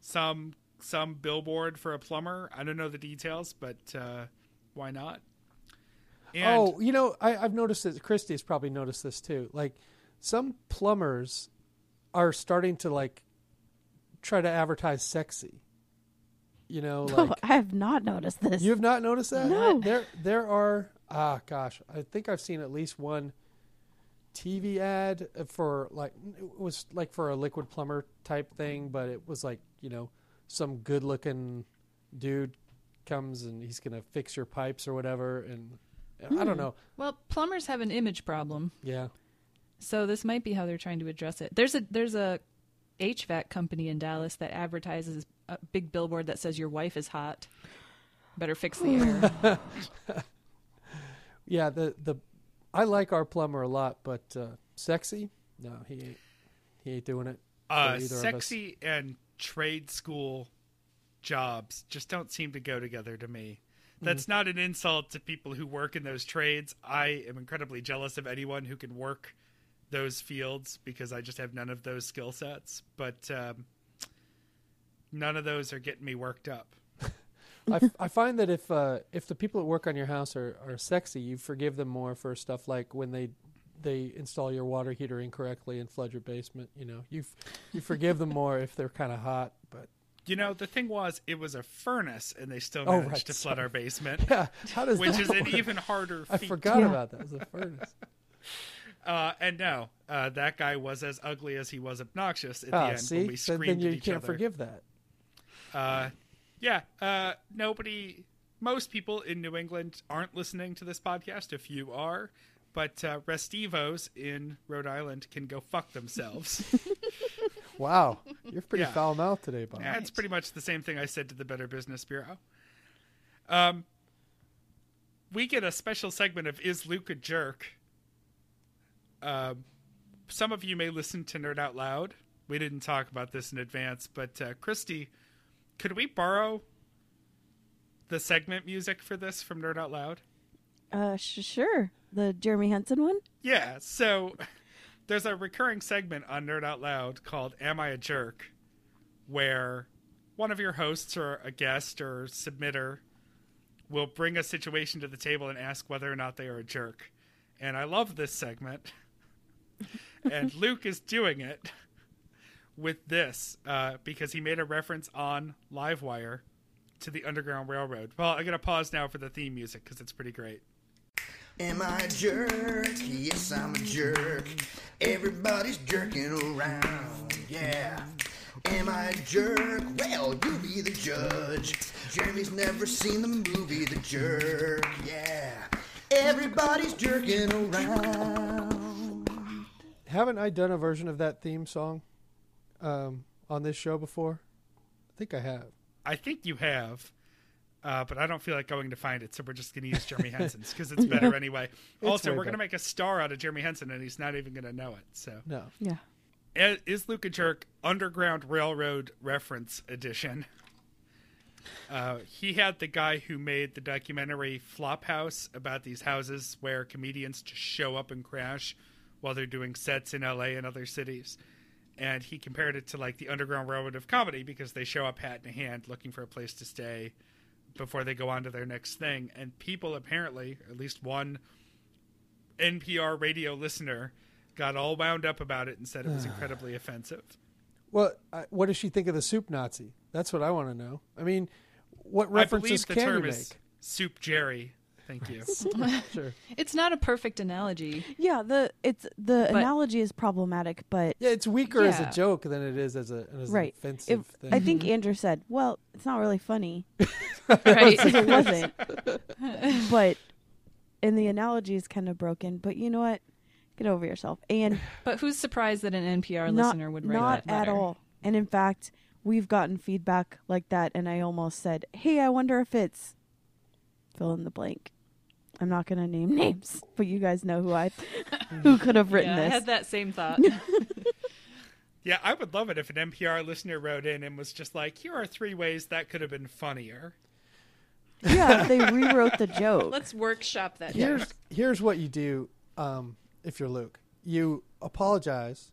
Some some billboard for a plumber. I don't know the details, but uh, why not? And oh, you know, I, I've noticed that Christy's probably noticed this too. Like some plumbers are starting to like try to advertise sexy. You know, like Oh, I have not noticed this. you have not noticed that. No. There, there are. Ah, gosh, I think I've seen at least one TV ad for like it was like for a liquid plumber type thing, but it was like you know some good looking dude comes and he's gonna fix your pipes or whatever, and I don't know. Well, plumbers have an image problem, Yeah. so this might be how they're trying to address it. There's a there's a HVAC company in Dallas that advertises a big billboard that says your wife is hot. Better fix the air. Yeah, the the I like our plumber a lot, but uh, sexy? No, he ain't. He ain't doing it. uh, either of us. sexy and trade school jobs just don't seem to go together to me. That's Mm-hmm. not an insult to people who work in those trades. I am incredibly jealous of anyone who can work those fields because I just have none of those skill sets. But um, none of those are getting me worked up. I, I find that if uh, if the people that work on your house are, are sexy, you forgive them more for stuff like when they they install your water heater incorrectly and flood your basement. You know, you f- you forgive them more if they're kind of hot. But You know, the thing was, it was a furnace, and they still Oh, managed right, to flood sorry. our basement, yeah, how does which that is an even harder I forgot Yeah. about that. It was a furnace. Uh, and no, uh, that guy was as ugly as he was obnoxious at the Ah, end see, when we so screamed then you at each can't other. forgive that. Uh, yeah, uh, nobody, most people in New England aren't listening to this podcast. If you are, but uh, Restivos in Rhode Island can go fuck themselves. Wow, you're pretty Yeah. foul mouthed today, Bob. Yeah, it's pretty much the same thing I said to the Better Business Bureau. Um, we get a special segment of "Is Luke a Jerk?" Um, some of you may listen to Nerd Out Loud. We didn't talk about this in advance, but uh, Christy, could we borrow the segment music for this from Nerd Out Loud? Uh, sh- sure. The Jeremy Henson one. Yeah, so there's a recurring segment on Nerd Out Loud called Am I a Jerk? where one of your hosts or a guest or submitter will bring a situation to the table and ask whether or not they are a jerk. And I love this segment. and Luke is doing it with this uh, because he made a reference on Livewire to the Underground Railroad. Well, I'm going to pause now for the theme music because it's pretty great. Am I a jerk? Yes, I'm a jerk. Everybody's jerking around. Yeah. Am I a jerk? Well, you be the judge. Jeremy's never seen the movie The Jerk. Yeah. Everybody's jerking around. Haven't I done a version of that theme song um, on this show before? I think I have. I think you have, uh, but I don't feel like going to find it, so we're just going to use Jeremy Henson's because it's better anyway. also, we're going to make a star out of Jeremy Henson, and he's not even going to know it. So, No. Yeah. Is Luke a jerk? Underground Railroad reference edition. Uh, he had the guy who made the documentary Flophouse about these houses where comedians just show up and crash while they're doing sets in LA and other cities. And he compared it to like the Underground Railroad of comedy because they show up hat in hand looking for a place to stay before they go on to their next thing. And people apparently, at least one NPR radio listener, got all wound up about it and said it was incredibly offensive. Well, I, what does she think of the soup Nazi? That's what I want to know. I mean, what I believe references the can term you is make? Soup Jerry. Thank you. Sure. It's not a perfect analogy. Yeah. The it's the But- analogy is problematic, but Yeah, it's weaker as a joke than it is as a as right. an offensive If, thing. I think mm-hmm. Andrew said, "Well, it's not really funny." Right. it wasn't. but and the analogy is kind of broken. But you know what? Get over yourself. And but who's surprised that an NPR not, listener would write not that at all. And in fact, we've gotten feedback like that, and I almost said, "Hey, I wonder if it's fill in the blank." I'm not going to name names, but you guys know who I who could have written Yeah, I this. had that same thought. yeah, I would love it if an NPR listener wrote in and was just like, "Here are three ways that could have been funnier." yeah, they rewrote the joke. Let's workshop that. here's joke. here's what you do um, if you're Luke. You apologize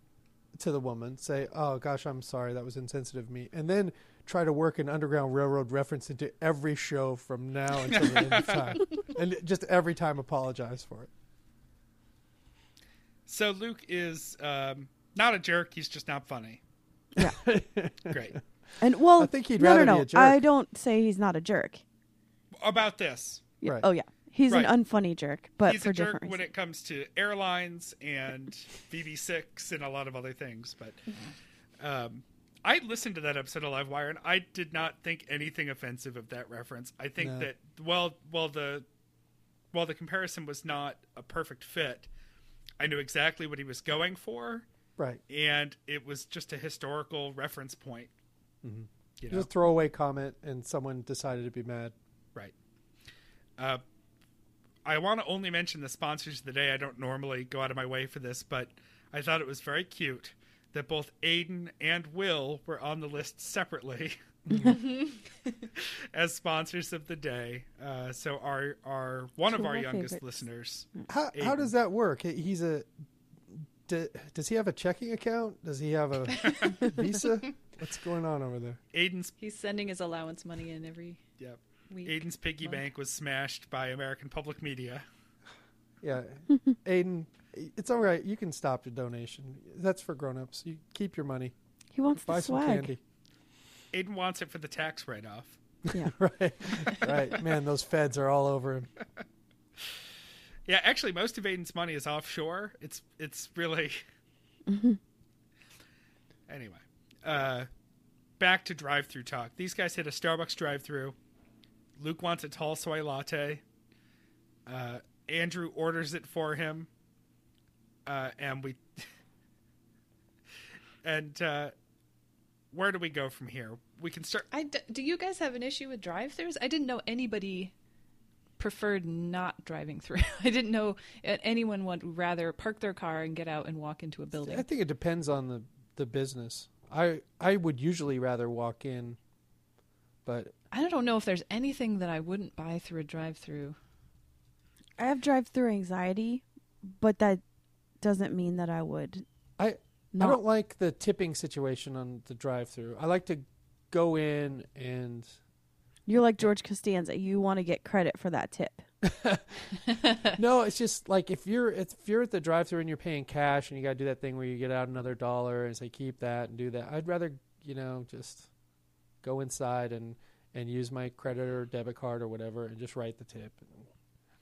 to the woman, say, "Oh gosh, I'm sorry, that was insensitive of me," and then try to work an Underground Railroad reference into every show from now until the end of time, and just every time apologize for it. So Luke is um, not a jerk. He's just not funny. Yeah. Great. And well, I think he'd no, rather no, be no. a jerk. I don't say he's not a jerk. About this, Yeah. Right. Oh yeah, he's Right. an unfunny jerk, but he's for a jerk different when reasons. it comes to airlines and BB Six and a lot of other things. But um, I listened to that episode of Livewire, and I did not think anything offensive of that reference. I think No. that well, while the while the comparison was not a perfect fit, I knew exactly what he was going for, Right. and it was just a historical reference point. Mm-hmm. You know? was a throwaway comment, and someone decided to be mad. Right. Uh, I want to only mention the sponsors of the day. I don't normally go out of my way for this, but I thought it was very cute that both Aiden and Will were on the list separately as sponsors of the day. Uh, so our our one Two of of our youngest favorites. listeners. How how does that work? He- He's a. d does he have a checking account? Does he have a visa? What's going on over there? Aiden's He's sending his allowance money in every yep, week. Aiden's piggy month. bank was smashed by American Public Media. Yeah, Aiden, it's all right. You can stop the donation. That's for grown-ups. You keep your money. He wants Buy the some swag. candy. Aiden wants it for the tax write-off. Yeah. right, right. Man, those feds are all over him. Yeah, actually, most of Aiden's money is offshore. It's it's really. anyway, uh, back to drive-through talk. These guys hit a Starbucks drive-through. Luke wants a tall soy latte. Uh, Andrew orders it for him, uh, and we. and uh, where do we go from here? We can start. I d- do you guys have an issue with drive-throughs? I didn't know anybody preferred not driving through. I didn't know uh, anyone would rather park their car and get out and walk into a building. I think it depends on the the business. I I would usually rather walk in, but I don't know if there's anything that I wouldn't buy through a drive-through. I have drive-through anxiety, but that doesn't mean that I would. I Not. I don't like the tipping situation on the drive-through. I like to go in and You're like George Costanza. You want to get credit for that tip. no, it's just like if you're if you're at the drive-through and you're paying cash and you got to do that thing where you get out another dollar and say keep that and do that. I'd rather you know just go inside and and use my credit or debit card or whatever and just write the tip.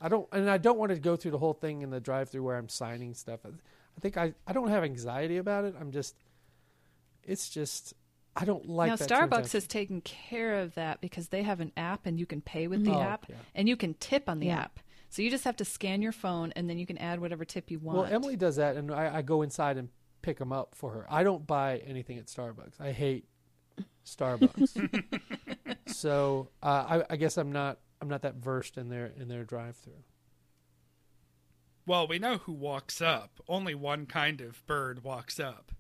I don't and I don't want to go through the whole thing in the drive-through where I'm signing stuff. I think I I don't have anxiety about it. I'm just it's just I don't like now that Starbucks has taken care of that because they have an app and you can pay with the Oh, app yeah. and you can tip on the Yeah. app. So you just have to scan your phone and then you can add whatever tip you want. Well, Emily does that, and I, I go inside and pick them up for her. I don't buy anything at Starbucks. I hate Starbucks. so uh, I, I guess I'm not I'm not that versed in their in their drive-through. Well, we know who walks up. Only one kind of bird walks up.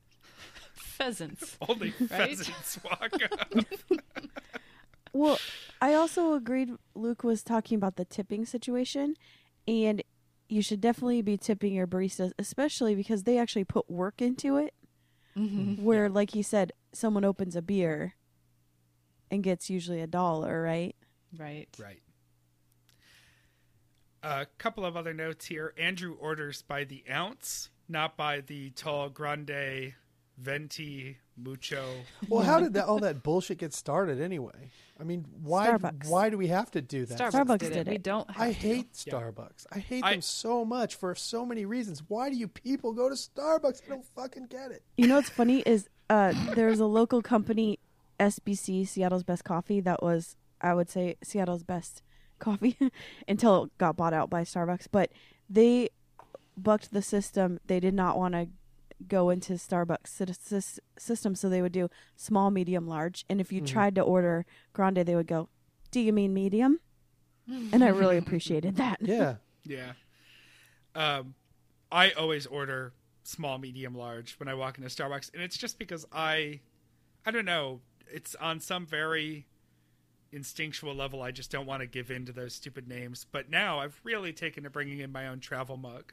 pheasants. Only pheasants walk up. Well, I also agreed. Luke was talking about the tipping situation, and you should definitely be tipping your baristas, especially because they actually put work into it. Mm-hmm. Where, like he said, someone opens a beer and gets usually a dollar, right? Right. right. A couple of other notes here. Andrew orders by the ounce, not by the tall grande, venti, mucho. Well, how did that all that bullshit get started anyway? I mean, why Starbucks. why do we have to do that? Starbucks, Starbucks did, did it. We don't have I to. hate Yeah. Starbucks. I hate I- them so much for so many reasons. Why do you people go to Starbucks? I don't fucking get it. You know what's funny is uh, there's a local company, SBC, Seattle's Best Coffee, that was, I would say, Seattle's best coffee until it got bought out by Starbucks. But they bucked the system. They did not want to go into Starbucks system, so they would do small, medium, large. And if you tried to order grande, they would go, "Do you mean medium?" And I really appreciated that. Yeah. Yeah. Um, I always order small, medium, large when I walk into Starbucks, and it's just because I, I don't know, it's on some very instinctual level. I just don't want to give in to those stupid names. But now I've really taken to bringing in my own travel mug.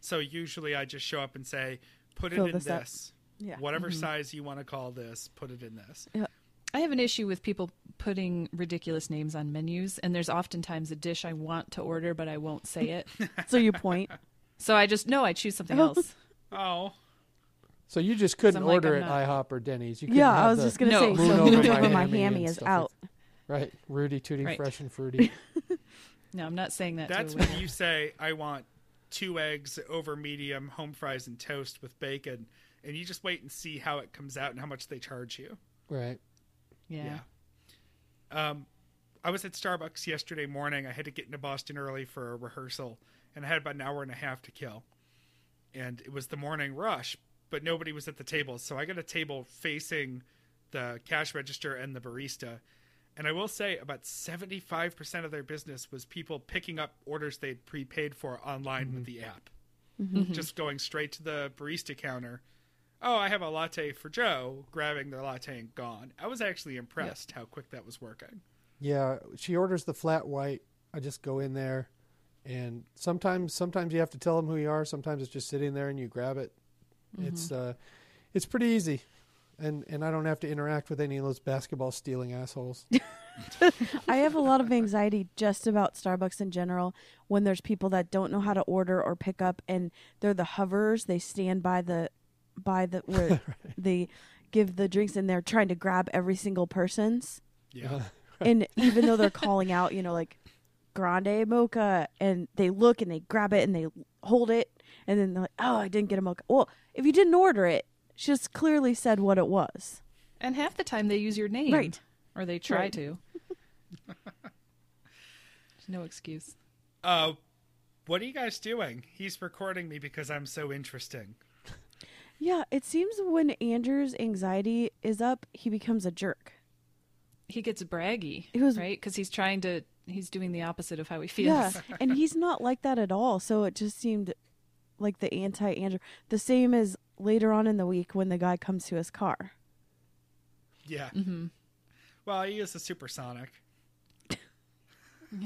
So usually I just show up and say, put it in this this. Yeah. Whatever mm-hmm. size you want to call this, put it in this. Yeah. I have an issue with people putting ridiculous names on menus, and there's oftentimes a dish I want to order, but I won't say it. So you point. so I just no, I choose something Oh. else. Oh, So you just couldn't I'm like, order I'm at not- IHOP or Denny's. You couldn't yeah, I was the just gonna No. say. moon So moved my over my hammy hammy is out. Right. Rooty Tooty Right. Fresh and Fruity. No, I'm not saying that. that's when you say, "I want two eggs over medium, home fries and toast with bacon," and you just wait and see how it comes out and how much they charge you. right. yeah. Um, I was at Starbucks yesterday morning. I had to get into Boston early for a rehearsal, and I had about an hour and a half to kill. And it was the morning rush, but nobody was at the table. So I got a table facing the cash register and the barista. And I will say about 75% of their business was people picking up orders they'd prepaid for online with mm-hmm. the app. Mm-hmm. Mm-hmm. Just going straight to the barista counter. Oh, I have a latte for Joe, grabbing their latte and gone. I was actually impressed how quick that was working. Yeah, she orders the flat white. I just go in there, and sometimes sometimes you have to tell them who you are. Sometimes it's just sitting there and you grab it. It's uh, it's pretty easy, and and I don't have to interact with any of those basketball stealing assholes. I have a lot of anxiety just about Starbucks in general when there's people that don't know how to order or pick up and they're the hovers. They stand by the by the where they give the drinks and they're trying to grab every single person's. Yeah. And even though they're calling out, you know, like grande mocha and they look and they grab it and they hold it and then they're like, "Oh, I didn't get a mocha." Well, if you didn't order it, she just clearly said what it was. And half the time they use your name. Right. Or they try Right. to. There's no excuse. Uh, what are you guys doing? He's recording me because I'm so interesting. Yeah, it seems when Andrew's anxiety is up, he becomes a jerk. He gets braggy, It was- right? Because he's trying to, he's doing the opposite of how he feels. Yeah, and he's not like that at all. So it just seemed like the anti Andrew. The same as later on in the week when the guy comes to his car. Yeah. Mm-hmm. Well, he is a supersonic.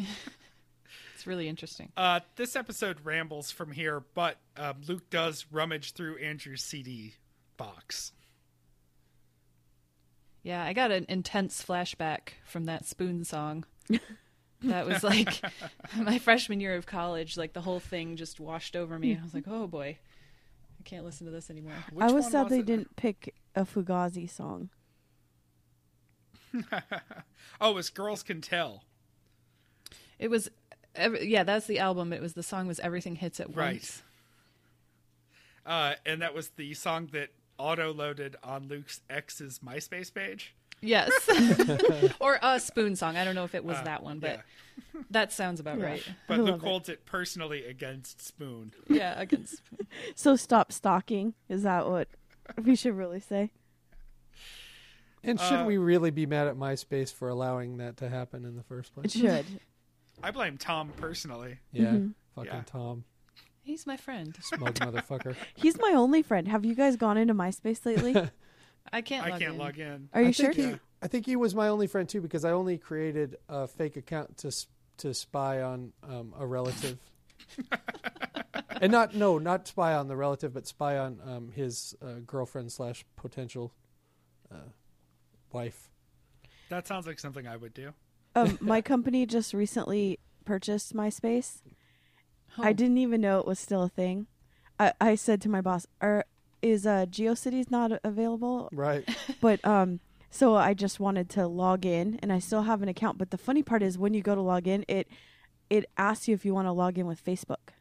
It's really interesting. Uh, this episode rambles from here, but um, Luke does rummage through Andrew's CD box. Yeah, I got an intense flashback from that Spoon song. that was like my freshman year of college. Like the whole thing just washed over me. I was like, oh boy, I can't listen to this anymore. Which I was one sad they it? didn't pick a Fugazi song. Oh, it was Girls Can Tell. It was, ev- yeah, that's the album. It was the song was Everything Hits at Right. Once. Uh, and that was the song that auto loaded on Luke's ex's MySpace page. Yes, or a Spoon song. I don't know if it was Uh, that one, but yeah. that sounds about right. But I Luke love it. holds it personally against Spoon. Yeah, against So stop stalking. Is that what we should really say? And should Uh, we really be mad at MySpace for allowing that to happen in the first place? It place? should. I blame Tom personally. Yeah, Mm-hmm. fucking Yeah. Tom, He's my friend. smug motherfucker. He's my only friend. Have you guys gone into MySpace lately? I can't. I log can't in. log in. Are you I sure? think He, I think he was my only friend too because I only created a fake account to to spy on um, a relative, and not no, not spy on the relative, but spy on um, his uh, girlfriend slash potential uh, wife. That sounds like something I would do. um, my company just recently purchased MySpace. I Oh. didn't even know it was still a thing. I, I said to my boss, "Are is uh, GeoCities not available?" Right. But um, so I just wanted to log in, and I still have an account. But the funny part is, when you go to log in, it it asks you if you want to log in with Facebook.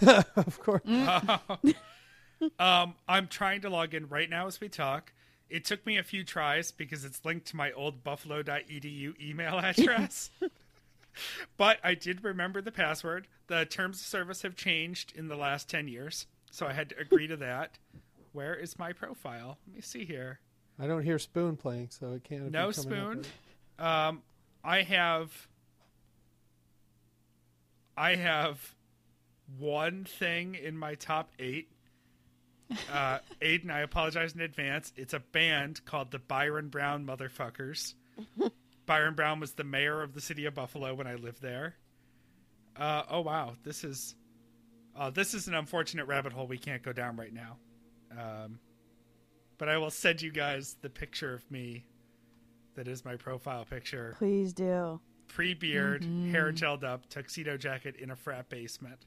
of course. Um, I'm trying to log in right now as we talk. It took me a few tries because it's linked to my old buffalo.edu email address. but I did remember the password. The terms of service have changed in the last 10 years, so I had to agree to that. Where is my profile? Let me see here. I don't hear Spoon playing, so it can't. No Spoon. Um, I have I have one thing in my top eight. Uh, Aiden, I apologize in advance. It's a band called the Byron Brown Motherfuckers. Byron Brown was the mayor of the city of Buffalo when I lived there. Uh, oh wow, this is uh, this is an unfortunate rabbit hole we can't go down right now. Um, but I will send you guys the picture of me that is my profile picture. Please do. Pre beard, hair gelled up, tuxedo jacket in a frat basement.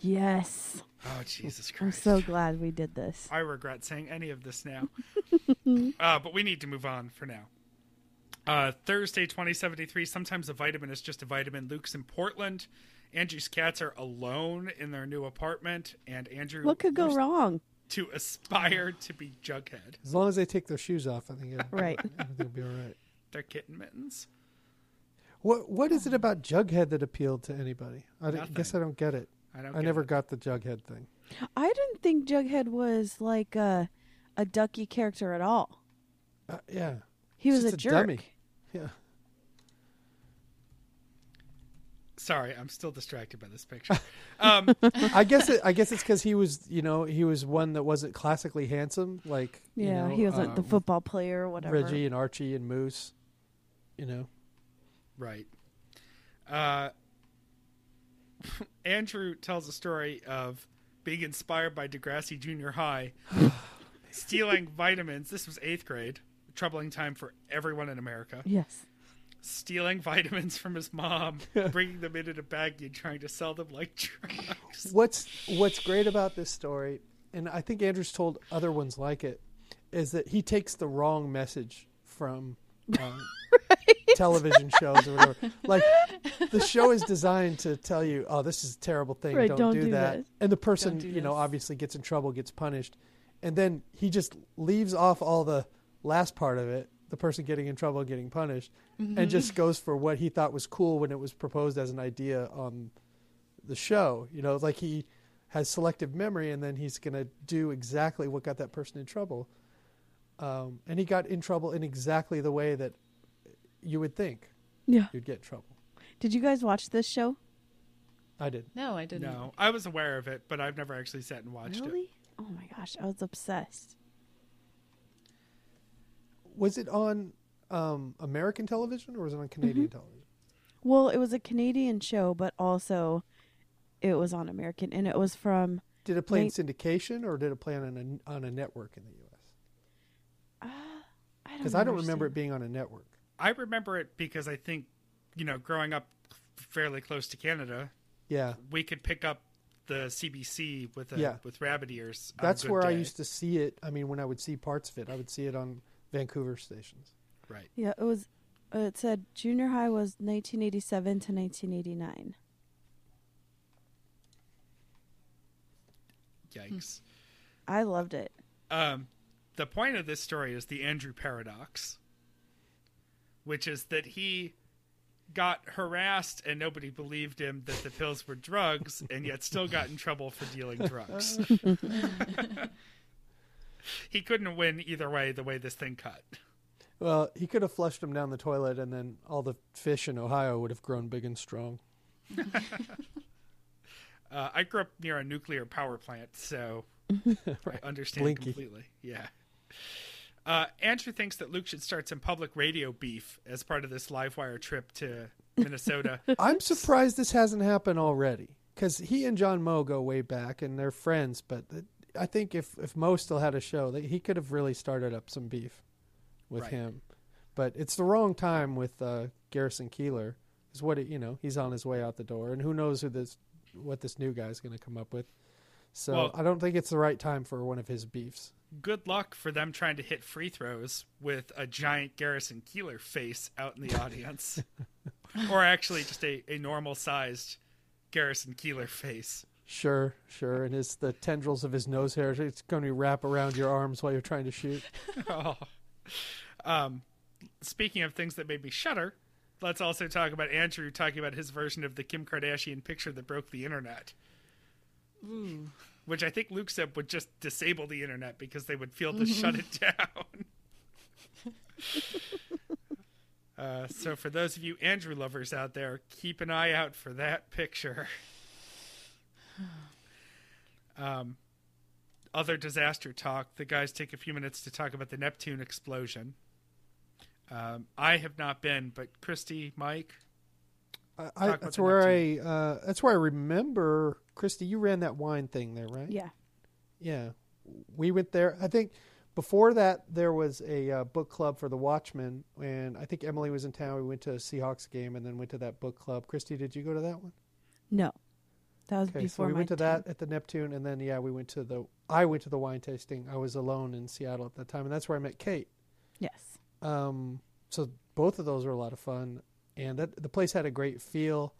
Yes. Oh, Jesus Christ. I'm so glad we did this. I regret saying any of this now. uh, but we need to move on for now. Uh, Thursday, 2073. Sometimes a vitamin is just a vitamin. Luke's in Portland. Andrew's cats are alone in their new apartment, and Andrew What could go wrong? to aspire to be Jughead. As long as they take their shoes off, I think it, Right. everything will be all right. They're kitten mittens. What What is it about Jughead that appealed to anybody? I d- Nothing. guess I don't get it. I don't. I get never it. got the Jughead thing. I didn't think Jughead was like a, a ducky character at all. Uh, yeah, He was a a jerk. dummy. yeah. Sorry, I'm still distracted by this picture. Um, I guess it. I guess it's because he was, you know, he was one that wasn't classically handsome, like you Yeah, know, he wasn't the uh, football player or whatever. Reggie and Archie and Moose. You know, Right. Uh, Andrew tells a story of being inspired by Degrassi Junior High, stealing vitamins. This was eighth grade, troubling time for everyone in America. Yes. Stealing vitamins from his mom, bringing them in in a baggie, and trying to sell them like drugs. what's What's great about this story, and I think Andrew's told other ones like it, is that he takes the wrong message from um, television shows or whatever. Like the show is designed to tell you, "Oh, this is a terrible thing. Right, don't, don't do, do that." this. And the person, do you know, this. obviously gets in trouble, gets punished, and then he just leaves off all the last part of it. The person getting in trouble, and getting punished, and just goes for what he thought was cool when it was proposed as an idea on the show. You know, like he has selective memory, and then he's going to do exactly what got that person in trouble. Um, and he got in trouble in exactly the way that you would think Yeah. you'd get in trouble. Did you guys watch this show? I did. No, I didn't. No, I was aware of it, but I've never actually sat and watched it. really? Oh my gosh, I was obsessed. Was it on um, American television or was it on Canadian Mm-hmm. television? Well, it was a Canadian show, but also it was on American, and it was from. Did it play in syndication or did it play on a on a network in the U.S.? Uh, I don't. Because I don't remember it being on a network. I remember it because I think, you know, growing up fairly close to Canada, Yeah, we could pick up the CBC with a, Yeah. with rabbit ears. that's good where I used to see it. I mean, when I would see parts of it, I would see it on Vancouver stations. Right. Yeah, it was. Uh, it said junior high was 1987 to 1989. Yikes. I loved it. Um, the point of this story is the Andrew paradox, which is that he got harassed and nobody believed him that the pills were drugs, and yet still got in trouble for dealing drugs. he couldn't win either way. The way this thing cut. Well, he could have flushed him down the toilet, and then all the fish in Ohio would have grown big and strong. Uh, I grew up near a nuclear power plant, so I understand Blinky. completely. Yeah. Uh, Andrew thinks that Luke should start some public radio beef as part of this Livewire trip to Minnesota. I'm surprised this hasn't happened already because he and John Moe go way back and they're friends. But I think if if Moe still had a show, that he could have really started up some beef with Right. him. But it's the wrong time with uh, Garrison Keillor. Is what it, you know. He's on his way out the door, and who knows who this what this new guy's going to come up with. So Well- I don't think it's the right time for one of his beefs. Good luck for them trying to hit free throws with a giant Garrison Keillor face out in the audience. or actually just a, a normal sized Garrison Keillor face. Sure, sure. And his the tendrils of his nose hair, it's going to wrap around your arms while you're trying to shoot. oh. Um, speaking of things that made me shudder, let's also talk about Andrew talking about his version of the Kim Kardashian picture that broke the internet. Which I think Luke said would just disable the internet because they would feel to shut it down. uh, so, for those of you Andrew lovers out there, keep an eye out for that picture. Um, other disaster talk. The guys take a few minutes to talk about the Neptune explosion. Um, I have not been, but Christy, Mike, I, I, that's the where I uh, that's where I remember Christy. You ran that wine thing there, right? Yeah. Yeah. we went there. I think before that there was a uh, book club for the Watchmen, and I think Emily was in town. We went to a Seahawks game and then went to that book club. Christy, did you go to that one? No, that was Okay, before so we my went to time. that at the Neptune, and then yeah, we went to the. I went to the wine tasting. I was alone in Seattle at that time, and that's where I met Kate. Yes. Um, so both of those were a lot of fun, and that the place had a great feel.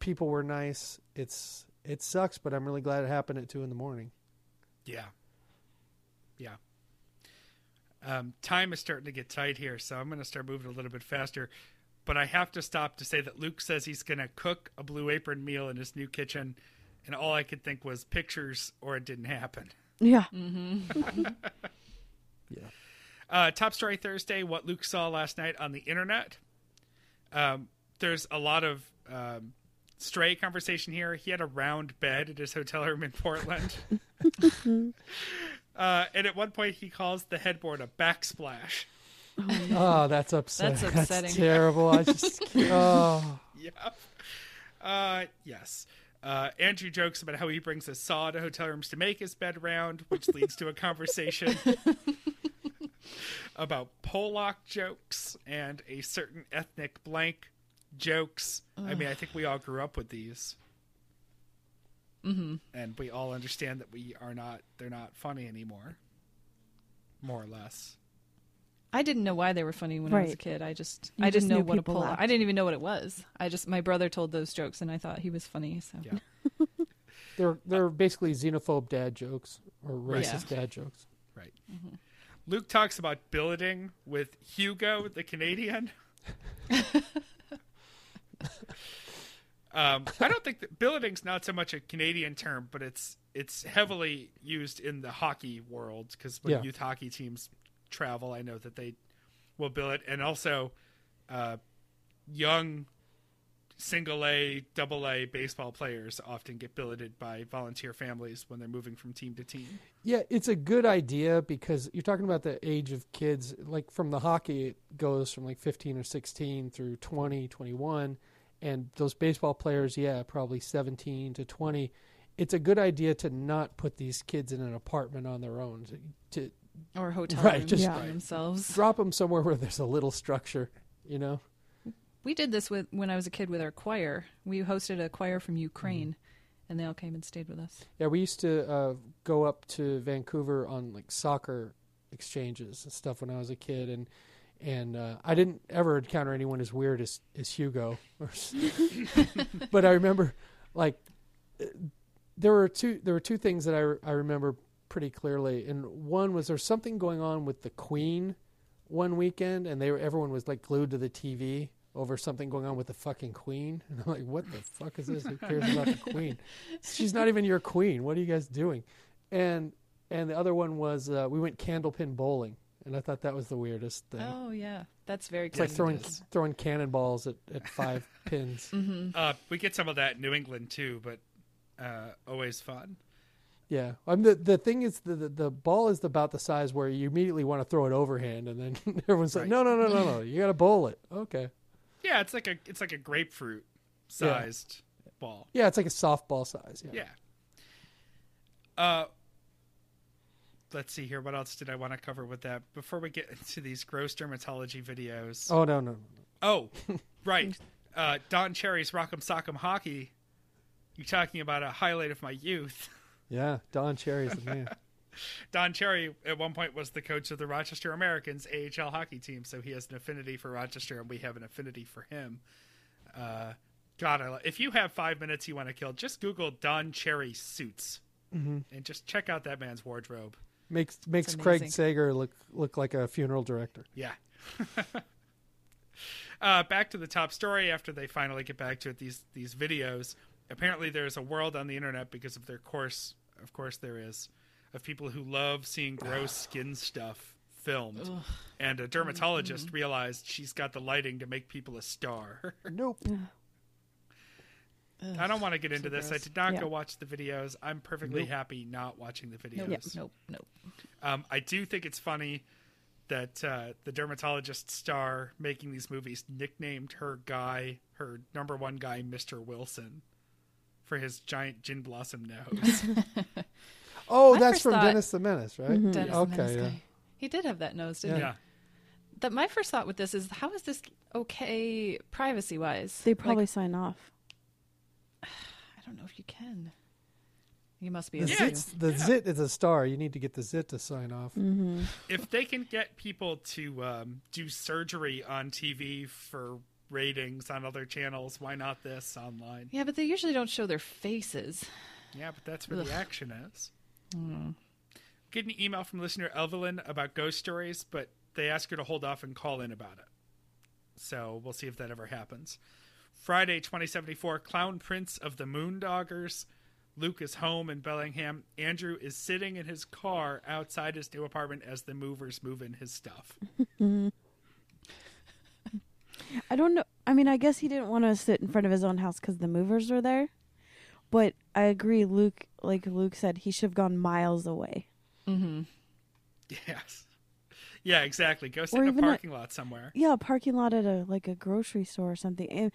People were nice. It's it sucks, but I'm really glad it happened at two in the morning. Yeah. Yeah. Um, time is starting to get tight here, so I'm going to start moving a little bit faster. But I have to stop to say that Luke says he's going to cook a Blue Apron meal in his new kitchen, and all I could think was pictures, or it didn't happen. Yeah. Uh, top story Thursday: What Luke saw last night on the internet. Um, there's a lot of um, stray conversation here. He had a round bed at his hotel room in Portland, uh, and at one point he calls the headboard a backsplash. Oh, that's upsetting. That's upsetting. terrible. I just oh Yeah. Uh, yes. Uh, Andrew jokes about how he brings a saw to hotel rooms to make his bed round, which leads to a conversation about Pollock jokes and a certain ethnic blank jokes. I mean, I think we all grew up with these. Mm-hmm. And we all understand that we are not, they're not funny anymore. More or less. I didn't know why they were funny when I was a Right. kid. I just You I just didn't know knew what a people pull. laughed. I didn't even know what it was. I just my brother told those jokes and I thought he was funny. So Yeah. they're they're basically xenophobe dad jokes or Right. racist dad jokes. Right. Luke talks about billeting with Hugo, the Canadian. um, I don't think that billeting's not so much a Canadian term, but it's it's heavily used in the hockey world because when Yeah. youth hockey teams travel, I know that they will billet, and also uh, young single A, double A baseball players often get billeted by volunteer families when they're moving from team to team. Yeah, it's a good idea because you're talking about the age of kids. Like from the hockey, it goes from like 15 or 16 through 20, 21. And those baseball players, yeah, probably 17 to 20. It's a good idea to not put these kids in an apartment on their own. To, to or hotel Right, rooms just- by Yeah. themselves. drop them somewhere where there's a little structure, you know? We did this with when I was a kid with our choir. We hosted a choir from Ukraine, and they all came and stayed with us. Yeah, we used to uh, go up to Vancouver on like soccer exchanges and stuff when I was a kid, and and uh, I didn't ever encounter anyone as weird as as Hugo. But I remember, like, uh, there were two there were two things that I re- I remember pretty clearly, and one was there's something going on with the Queen one weekend, and they were everyone was like glued to the TV. Over something going on with the fucking queen, and I'm like, "What the fuck is this? Who cares about the queen? She's not even your queen. What are you guys doing?" And and the other one was uh, we went candlepin bowling, and I thought that was the weirdest thing. Oh yeah, that's very. it's like throwing throwing cannonballs at, at five pins. Uh, we get some of that in New England too, but uh, always fun. Yeah, um, the the thing is the, the the ball is about the size where you immediately want to throw it overhand, and then everyone's like, "No, no, no, no, no! You got to bowl it." Okay. Yeah, it's like a it's like a grapefruit sized ball. Yeah, it's like a softball size. Yeah. Yeah. Uh, let's see here. What else did I want to cover with that before we get into these gross dermatology videos? Oh no, no, no. Oh, right. Uh, Don Cherry's Rock'em Sock'em Hockey. You're talking about a highlight of my youth. Yeah, Don Cherry's the man. Don Cherry at one point was the coach of the Rochester Americans AHL hockey team, so he has an affinity for Rochester, and we have an affinity for him. Uh, God, I lo- if you have five minutes you want to kill, just Google Don Cherry suits and just check out that man's wardrobe. Makes makes It's Craig. Sager look look like a funeral director. Yeah. uh, back to the top story after they finally get back to it. These these videos. Apparently, there's a world on the internet because of their course. Of course, there is of people who love seeing gross skin stuff filmed. And a dermatologist realized she's got the lighting to make people a star. Nope. I don't want to get into so this. I did not Yeah. go watch the videos. I'm perfectly Nope. happy not watching the videos. Nope, nope, nope. Um, I do think it's funny that uh, the dermatologist star making these movies nicknamed her guy, her number one guy, Mr. Wilson, for his giant gin blossom nose. Oh, My that's from thought- Dennis the Menace, right? Mhm. Dennis the Okay, Menace yeah. guy. He did have that nose, didn't Yeah. he? Yeah. That my first thought with this is how is this okay privacy wise? They probably sign off. I don't know if you can. You must be The, able Yeah, zit, the zit is a star. You need to get the zit to sign off. Mm-hmm. if they can get people to um, do surgery on TV for ratings on other channels, why not this online? Yeah, but they usually don't show their faces. Yeah, but that's where the Ugh. action is. Hmm. Get an email from listener Evelyn about ghost stories, but they ask her to hold off and call in about it. So we'll see if that ever happens. Friday, 2074, Clown Prince of the Moondoggers. Luke is home in Bellingham. Andrew is sitting in his car outside his new apartment as the movers move in his stuff. I don't know. I mean, I guess he didn't want to sit in front of his own house because the movers were there. But I agree, Luke. Like Luke said, he should have gone miles away. Mm-hmm. Yes. Yeah, exactly. Go sit Or in a even a- parking lot somewhere. Yeah, a parking lot at a like a grocery store or something. And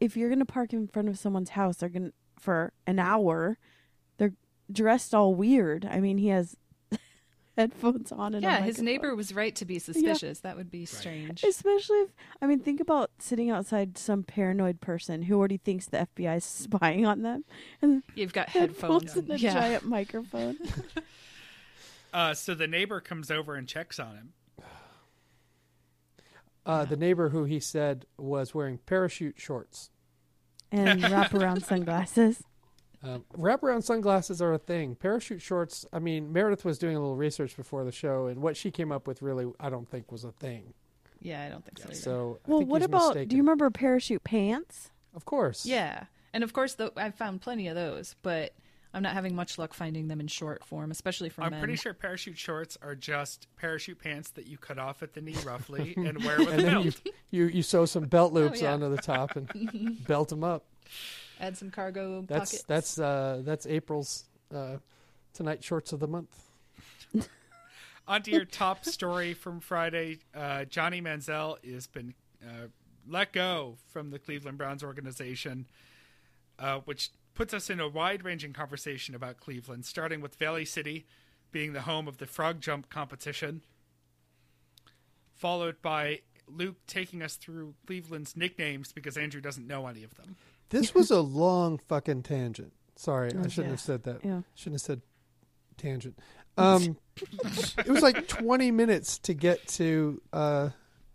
if you're gonna park in front of someone's house, they're gonna for an hour. They're dressed all weird. I mean, he has headphones on and a Yeah, his microphone. neighbor was right to be suspicious. That would be strange. Especially if I mean, think about sitting outside some paranoid person who already thinks the FBI is spying on them, and You've got headphones headphones. and a yeah. giant microphone. Uh, so the neighbor comes over and checks on him. Uh, the neighbor who he said was wearing parachute shorts. and wraparound sunglasses. Um, wraparound sunglasses are a thing. Parachute shorts. I mean, Meredith was doing a little research before the show, and what she came up with really, I don't think, was a thing. Yeah, I don't think so. either. So, I Well, think what he's about? mistaken. Do you remember parachute pants? Of course. Yeah, and of course, though I've found plenty of those, but I'm not having much luck finding them in short form, especially for men. I'm men. pretty sure parachute shorts are just parachute pants that you cut off at the knee roughly and wear with And a then belt. you, you you sew some belt loops yeah. onto the top and belt them up. Add some cargo That's pockets. that's uh, that's April's uh, tonight shorts of the month. On to your top story from Friday. Uh, Johnny Manziel has been uh, let go from the Cleveland Browns organization, uh, which puts us in a wide ranging conversation about Cleveland, starting with Valley City being the home of the frog jump competition, followed by Luke taking us through Cleveland's nicknames because Andrew doesn't know any of them. This was a long fucking tangent. Sorry, I shouldn't yeah. have said that. Yeah. Shouldn't have said tangent. Um, it was like 20 minutes to get to uh,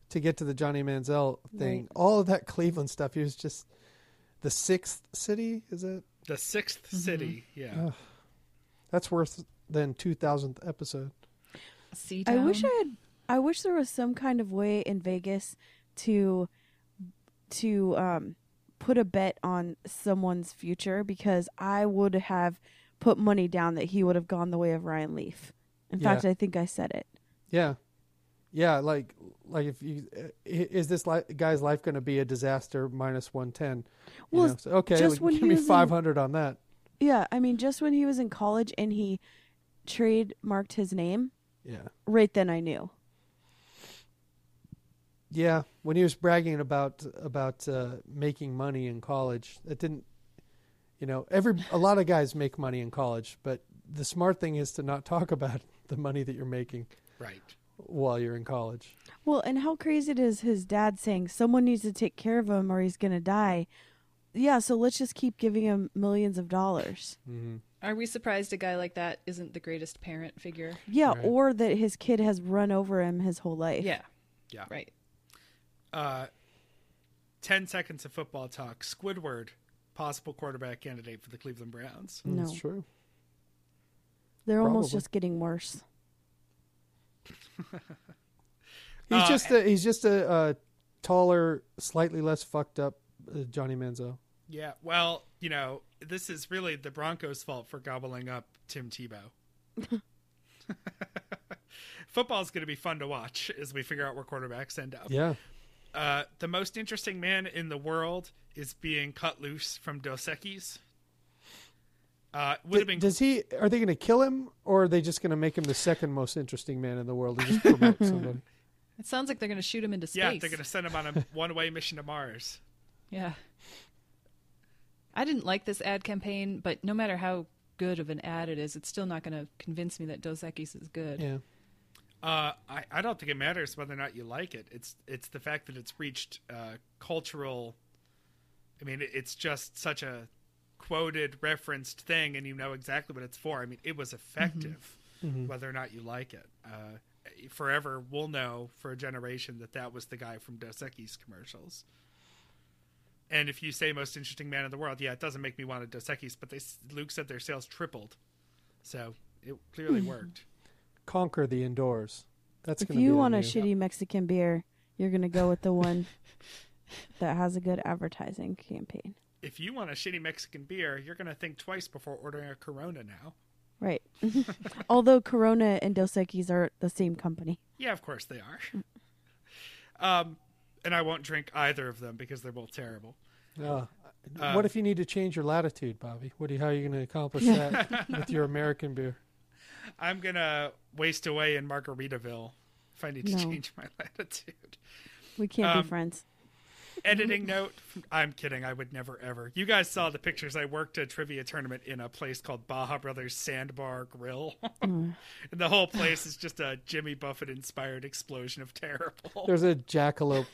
to get to the Johnny Manziel thing. Right. All of that Cleveland stuff. He was just the sixth city. Is it? The 6th city, yeah. Ugh. That's worse than 2000th episode. Sea I wish I had. I wish there was some kind of way in Vegas to to um, put a bet on someone's future because I would have put money down that he would have gone the way of Ryan Leaf. In Yeah. fact, I think I said it. Yeah, yeah. Like, like if you is this li- guy's life going to be a disaster minus one ten? Well, know? So, okay, just like, when give he me was in- five hundred on that. Yeah, I mean, just when he was in college and he trademarked his name, Yeah, right then I knew. Yeah. When he was bragging about about uh, making money in college, it didn't. You know, every a lot of guys make money in college, but the smart thing is to not talk about the money that you're making Right. while you're in college. Well, and how crazy it is his dad saying someone needs to take care of him or he's going to die. Yeah, so let's just keep giving him millions of dollars. Mm-hmm. Are we surprised a guy like that isn't the greatest parent figure? Yeah, Right. or that his kid has run over him his whole life. Yeah. Yeah. Right. Uh, 10 seconds of football talk. Squidward, possible quarterback candidate for the Cleveland Browns. No. That's true. They're almost just getting worse. He's Uh, just a, he's just a, uh taller, slightly less fucked up uh, Johnny Manziel. Yeah, well, you know, this is really the Broncos' fault for gobbling up Tim Tebow. Football's going to be fun to watch as we figure out where quarterbacks end up. Yeah. Uh, the most interesting man in the world is being cut loose from Dos Equis. Uh, would D- have been Does he? Are they going to kill him, or are they just going to make him the second most interesting man in the world and just promote somebody? It sounds like they're going to shoot him into space. yeah, they're going to send him on a one-way mission to Mars. Yeah. I didn't like this ad campaign, but no matter how good of an ad it is, it's still not going to convince me that Dos Equis is good. Yeah. Uh, I, I don't think it matters whether or not you like it. It's it's the fact that it's reached uh, cultural. I mean, it's just such a quoted, referenced thing, and you know exactly what it's for. I mean, it was effective, whether or not you like it. Uh, forever, we'll know for a generation that that was the guy from Dos Equis commercials. And if you say most interesting man in the world, yeah, it doesn't make me want a Dos Equis, but they Luke said their sales tripled, so it clearly worked. Conquer the indoors. That's If gonna be you want a new- shitty Mexican beer, you're gonna go with the one that has a good advertising campaign. if you want a shitty Mexican beer, you're going to think twice before ordering a Corona now. Right. Although Corona and Dos Equis are the same company. Yeah, of course they are. um, and I won't drink either of them because they're both terrible. Uh, Uh, what if you need to change your latitude, Bobby? What do you, how are you going to accomplish that with your American beer? I'm going to waste away in Margaritaville if I need to No. change my latitude. We can't Um, be friends. Editing note. I'm kidding. I would never ever. You guys saw the pictures. I worked a trivia tournament in a place called Baja Brothers Sandbar Grill. and the whole place is just a Jimmy Buffett inspired explosion of terrible. There's a jackalope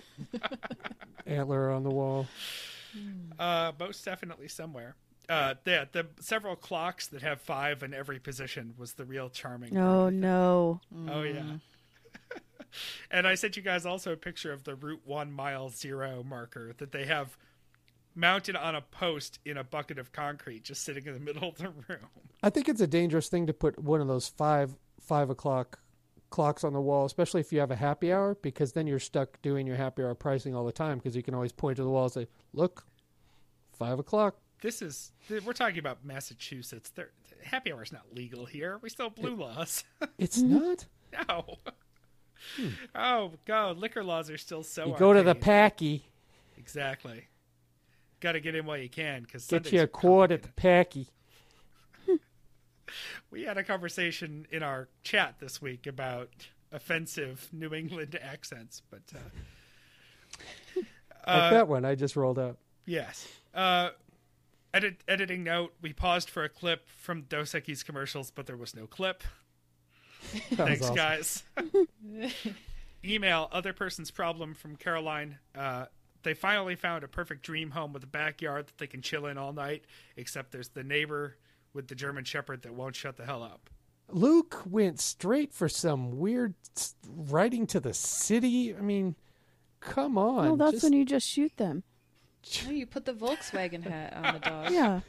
antler on the wall. Uh, most definitely somewhere. Uh, the the several clocks that have five in every position was the real charming. part Oh of it. no. Oh yeah. and I sent you guys also a picture of the Route One mile zero marker that they have mounted on a post in a bucket of concrete, just sitting in the middle of the room. I think it's a dangerous thing to put one of those five five o'clock clocks on the wall, especially if you have a happy hour, because then you're stuck doing your happy hour pricing all the time because you can always point to the wall and say, "Look, five o'clock." This is we're talking about Massachusetts. They're, happy hour is not legal here. We still have blue laws. It's not. no. Oh God, liquor laws are still so. You go to the packy, Exactly. Got to get in while you can because get you a quart at the packy. We had a conversation in our chat this week about offensive New England accents, but uh, Like that one I just rolled out. yes. Uh, edit, editing note: We paused for a clip from Dos Equis commercials, but there was no clip. That Thanks, awesome. guys. Email other person's problem from Caroline. Uh, they finally found a perfect dream home with a backyard that they can chill in all night. Except there's the neighbor with the German Shepherd that won't shut the hell up. Luke went straight for some weird writing to the city. I mean, come on. Well, that's just- when you just shoot them. No, you put the Volkswagen hat on the dog. Yeah.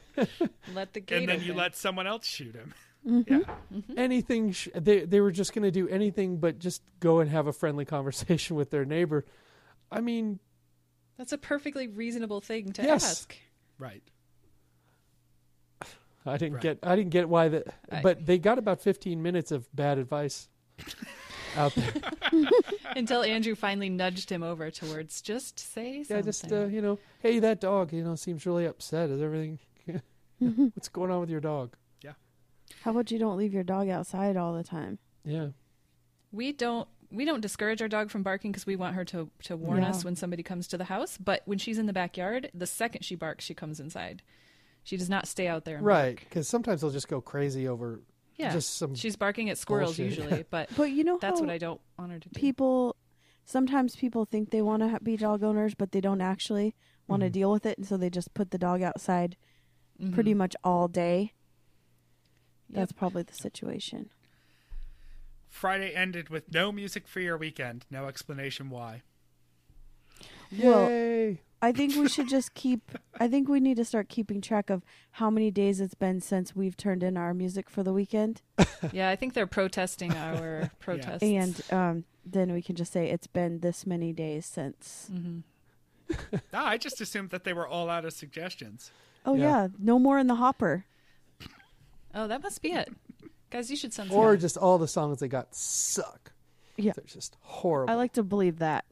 Let the gate and then you open. let someone else shoot him. Mm-hmm. Mm-hmm. anything. Sh- they they were just going to do anything but just go and have a friendly conversation with their neighbor. I mean, That's a perfectly reasonable thing to Yes. ask. Right. I didn't Right. get I didn't get why that. I- But they got about 15 minutes of bad advice out there. Until Andrew finally nudged him over towards just say something. Yeah, just uh, you know, hey, that dog, you know, seems really upset. Is everything? What's going on with your dog? Yeah. How about you don't leave your dog outside all the time? Yeah. we don't we don't discourage our dog from barking because we want her to to warn Yeah. us when somebody comes to the house. But when she's in the backyard, the second she barks, she comes inside. She does not stay out there. And Right, because sometimes they'll just go crazy over Yeah. just some. She's barking at squirrels Bullshit. usually, but But you know that's what I don't want her to do. people sometimes people think they want to be dog owners, but they don't actually want to Mhm. deal with it, and so they just put the dog outside Mhm. pretty much all day. Yep. That's probably the situation. Friday ended with no music for your weekend. No explanation why. Well, I think we should just keep. I think we need to start keeping track of how many days it's been since we've turned in our music for the weekend, yeah, I think they're protesting our protests. and um, then we can just say it's been this many days since. Mhm. No, I just assumed that they were all out of suggestions. Oh Yeah. yeah, no more in the hopper. oh, that must be it, guys. You should send. Or some. just all the songs they got suck. Yeah. They're just horrible. I like to believe that,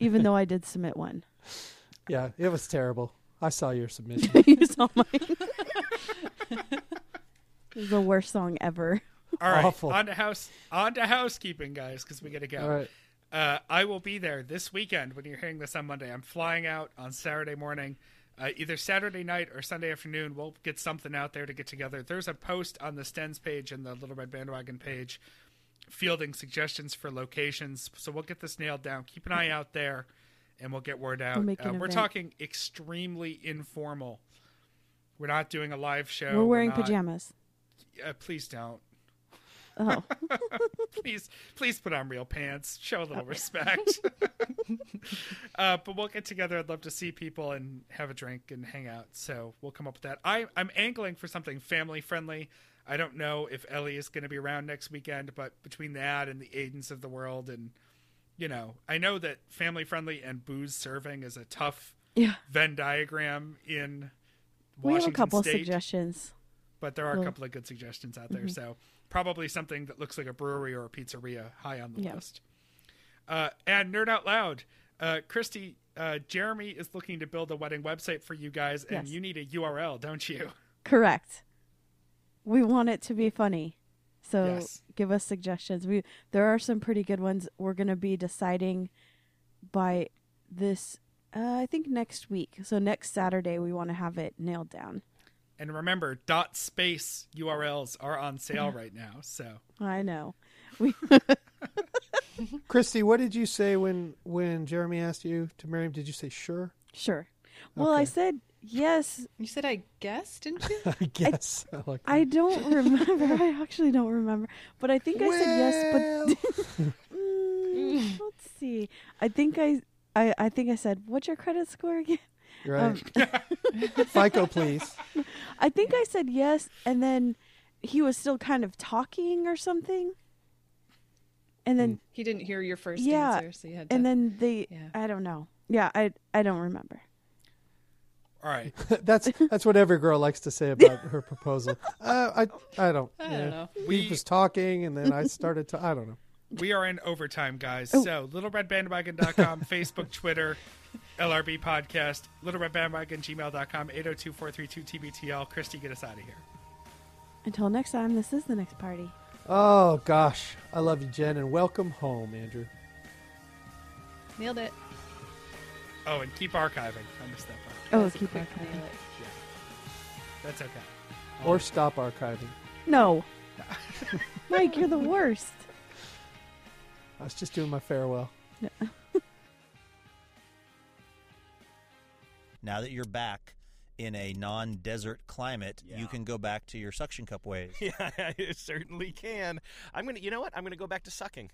even though I did submit one. yeah, it was terrible. I saw your submission. you saw mine. it was the worst song ever. All right, Awful. on to house on to housekeeping, guys, because we gotta go. all right. Uh, I will be there this weekend when you're hearing this on Monday. I'm flying out on Saturday morning. uh, either Saturday night or Sunday afternoon. We'll get something out there to get together. There's a post on the Stens page and the Little Red Bandwagon page fielding suggestions for locations. So we'll get this nailed down. Keep an eye out there, and we'll get word out. We'll uh, we're event. talking extremely informal. We're not doing a live show. We're wearing not- pajamas. Uh, please don't. Oh, please, please put on real pants. Show a little respect. uh, but we'll get together. I'd love to see people and have a drink and hang out. So we'll come up with that. I, I'm angling for something family friendly. I don't know if Ellie is going to be around next weekend, but between that and the Aidens of the world, and you know, I know that family friendly and booze serving is a tough yeah. Venn diagram in Washington We have a couple State suggestions. but there are a couple of good suggestions out there. So probably something that looks like a brewery or a pizzeria high on the Yeah. list. Uh, and nerd out loud, uh, Christy, uh, Jeremy is looking to build a wedding website for you guys, and Yes. you need a URL, don't you? Correct. We want it to be funny. So Yes. give us suggestions. We there are some pretty good ones. We're going to be deciding by this uh, I think next week. So next Saturday we want to have it nailed down. And remember, dot space URLs are on sale right now. So I know. We Christy, what did you say when when Jeremy asked you to marry him? Did you say sure? sure. Well, I said yes. You said I guess, didn't you? I guess. I like I don't remember. I actually don't remember. But I think I said yes, but Mm, let's see. I think I, I I think I said, "What's your credit score again?" right. Um, FICO, please. I think I said yes, and then he was still kind of talking or something. And then He didn't hear your first Yeah, answer, so you had to. and then they Yeah. I don't know. Yeah, I I don't remember. All right, that's that's what every girl likes to say about her proposal. Uh, I I don't. I don't yeah. know. We We- was talking, and then I started to. I don't know. we are in overtime, guys. Oh. So littleredbandwagon.com, Facebook, Twitter, LRB podcast, littleredbandwagon, gmail.com, 802-432-TBTL. Christy, get us out of here. Until next time, this is the next party. Oh gosh, I love you, Jen, and welcome home, Andrew. Nailed it. Oh, and keep archiving. I missed that part. Oh, That's keep quick it. nail it. That's okay. Or stop archiving. No. Mike, you're the worst. I was just doing my farewell. Now that you're back in a non-desert climate, you can go back to your suction cup ways. Yeah, I certainly can. I'm gonna. You know what? I'm gonna go back to sucking.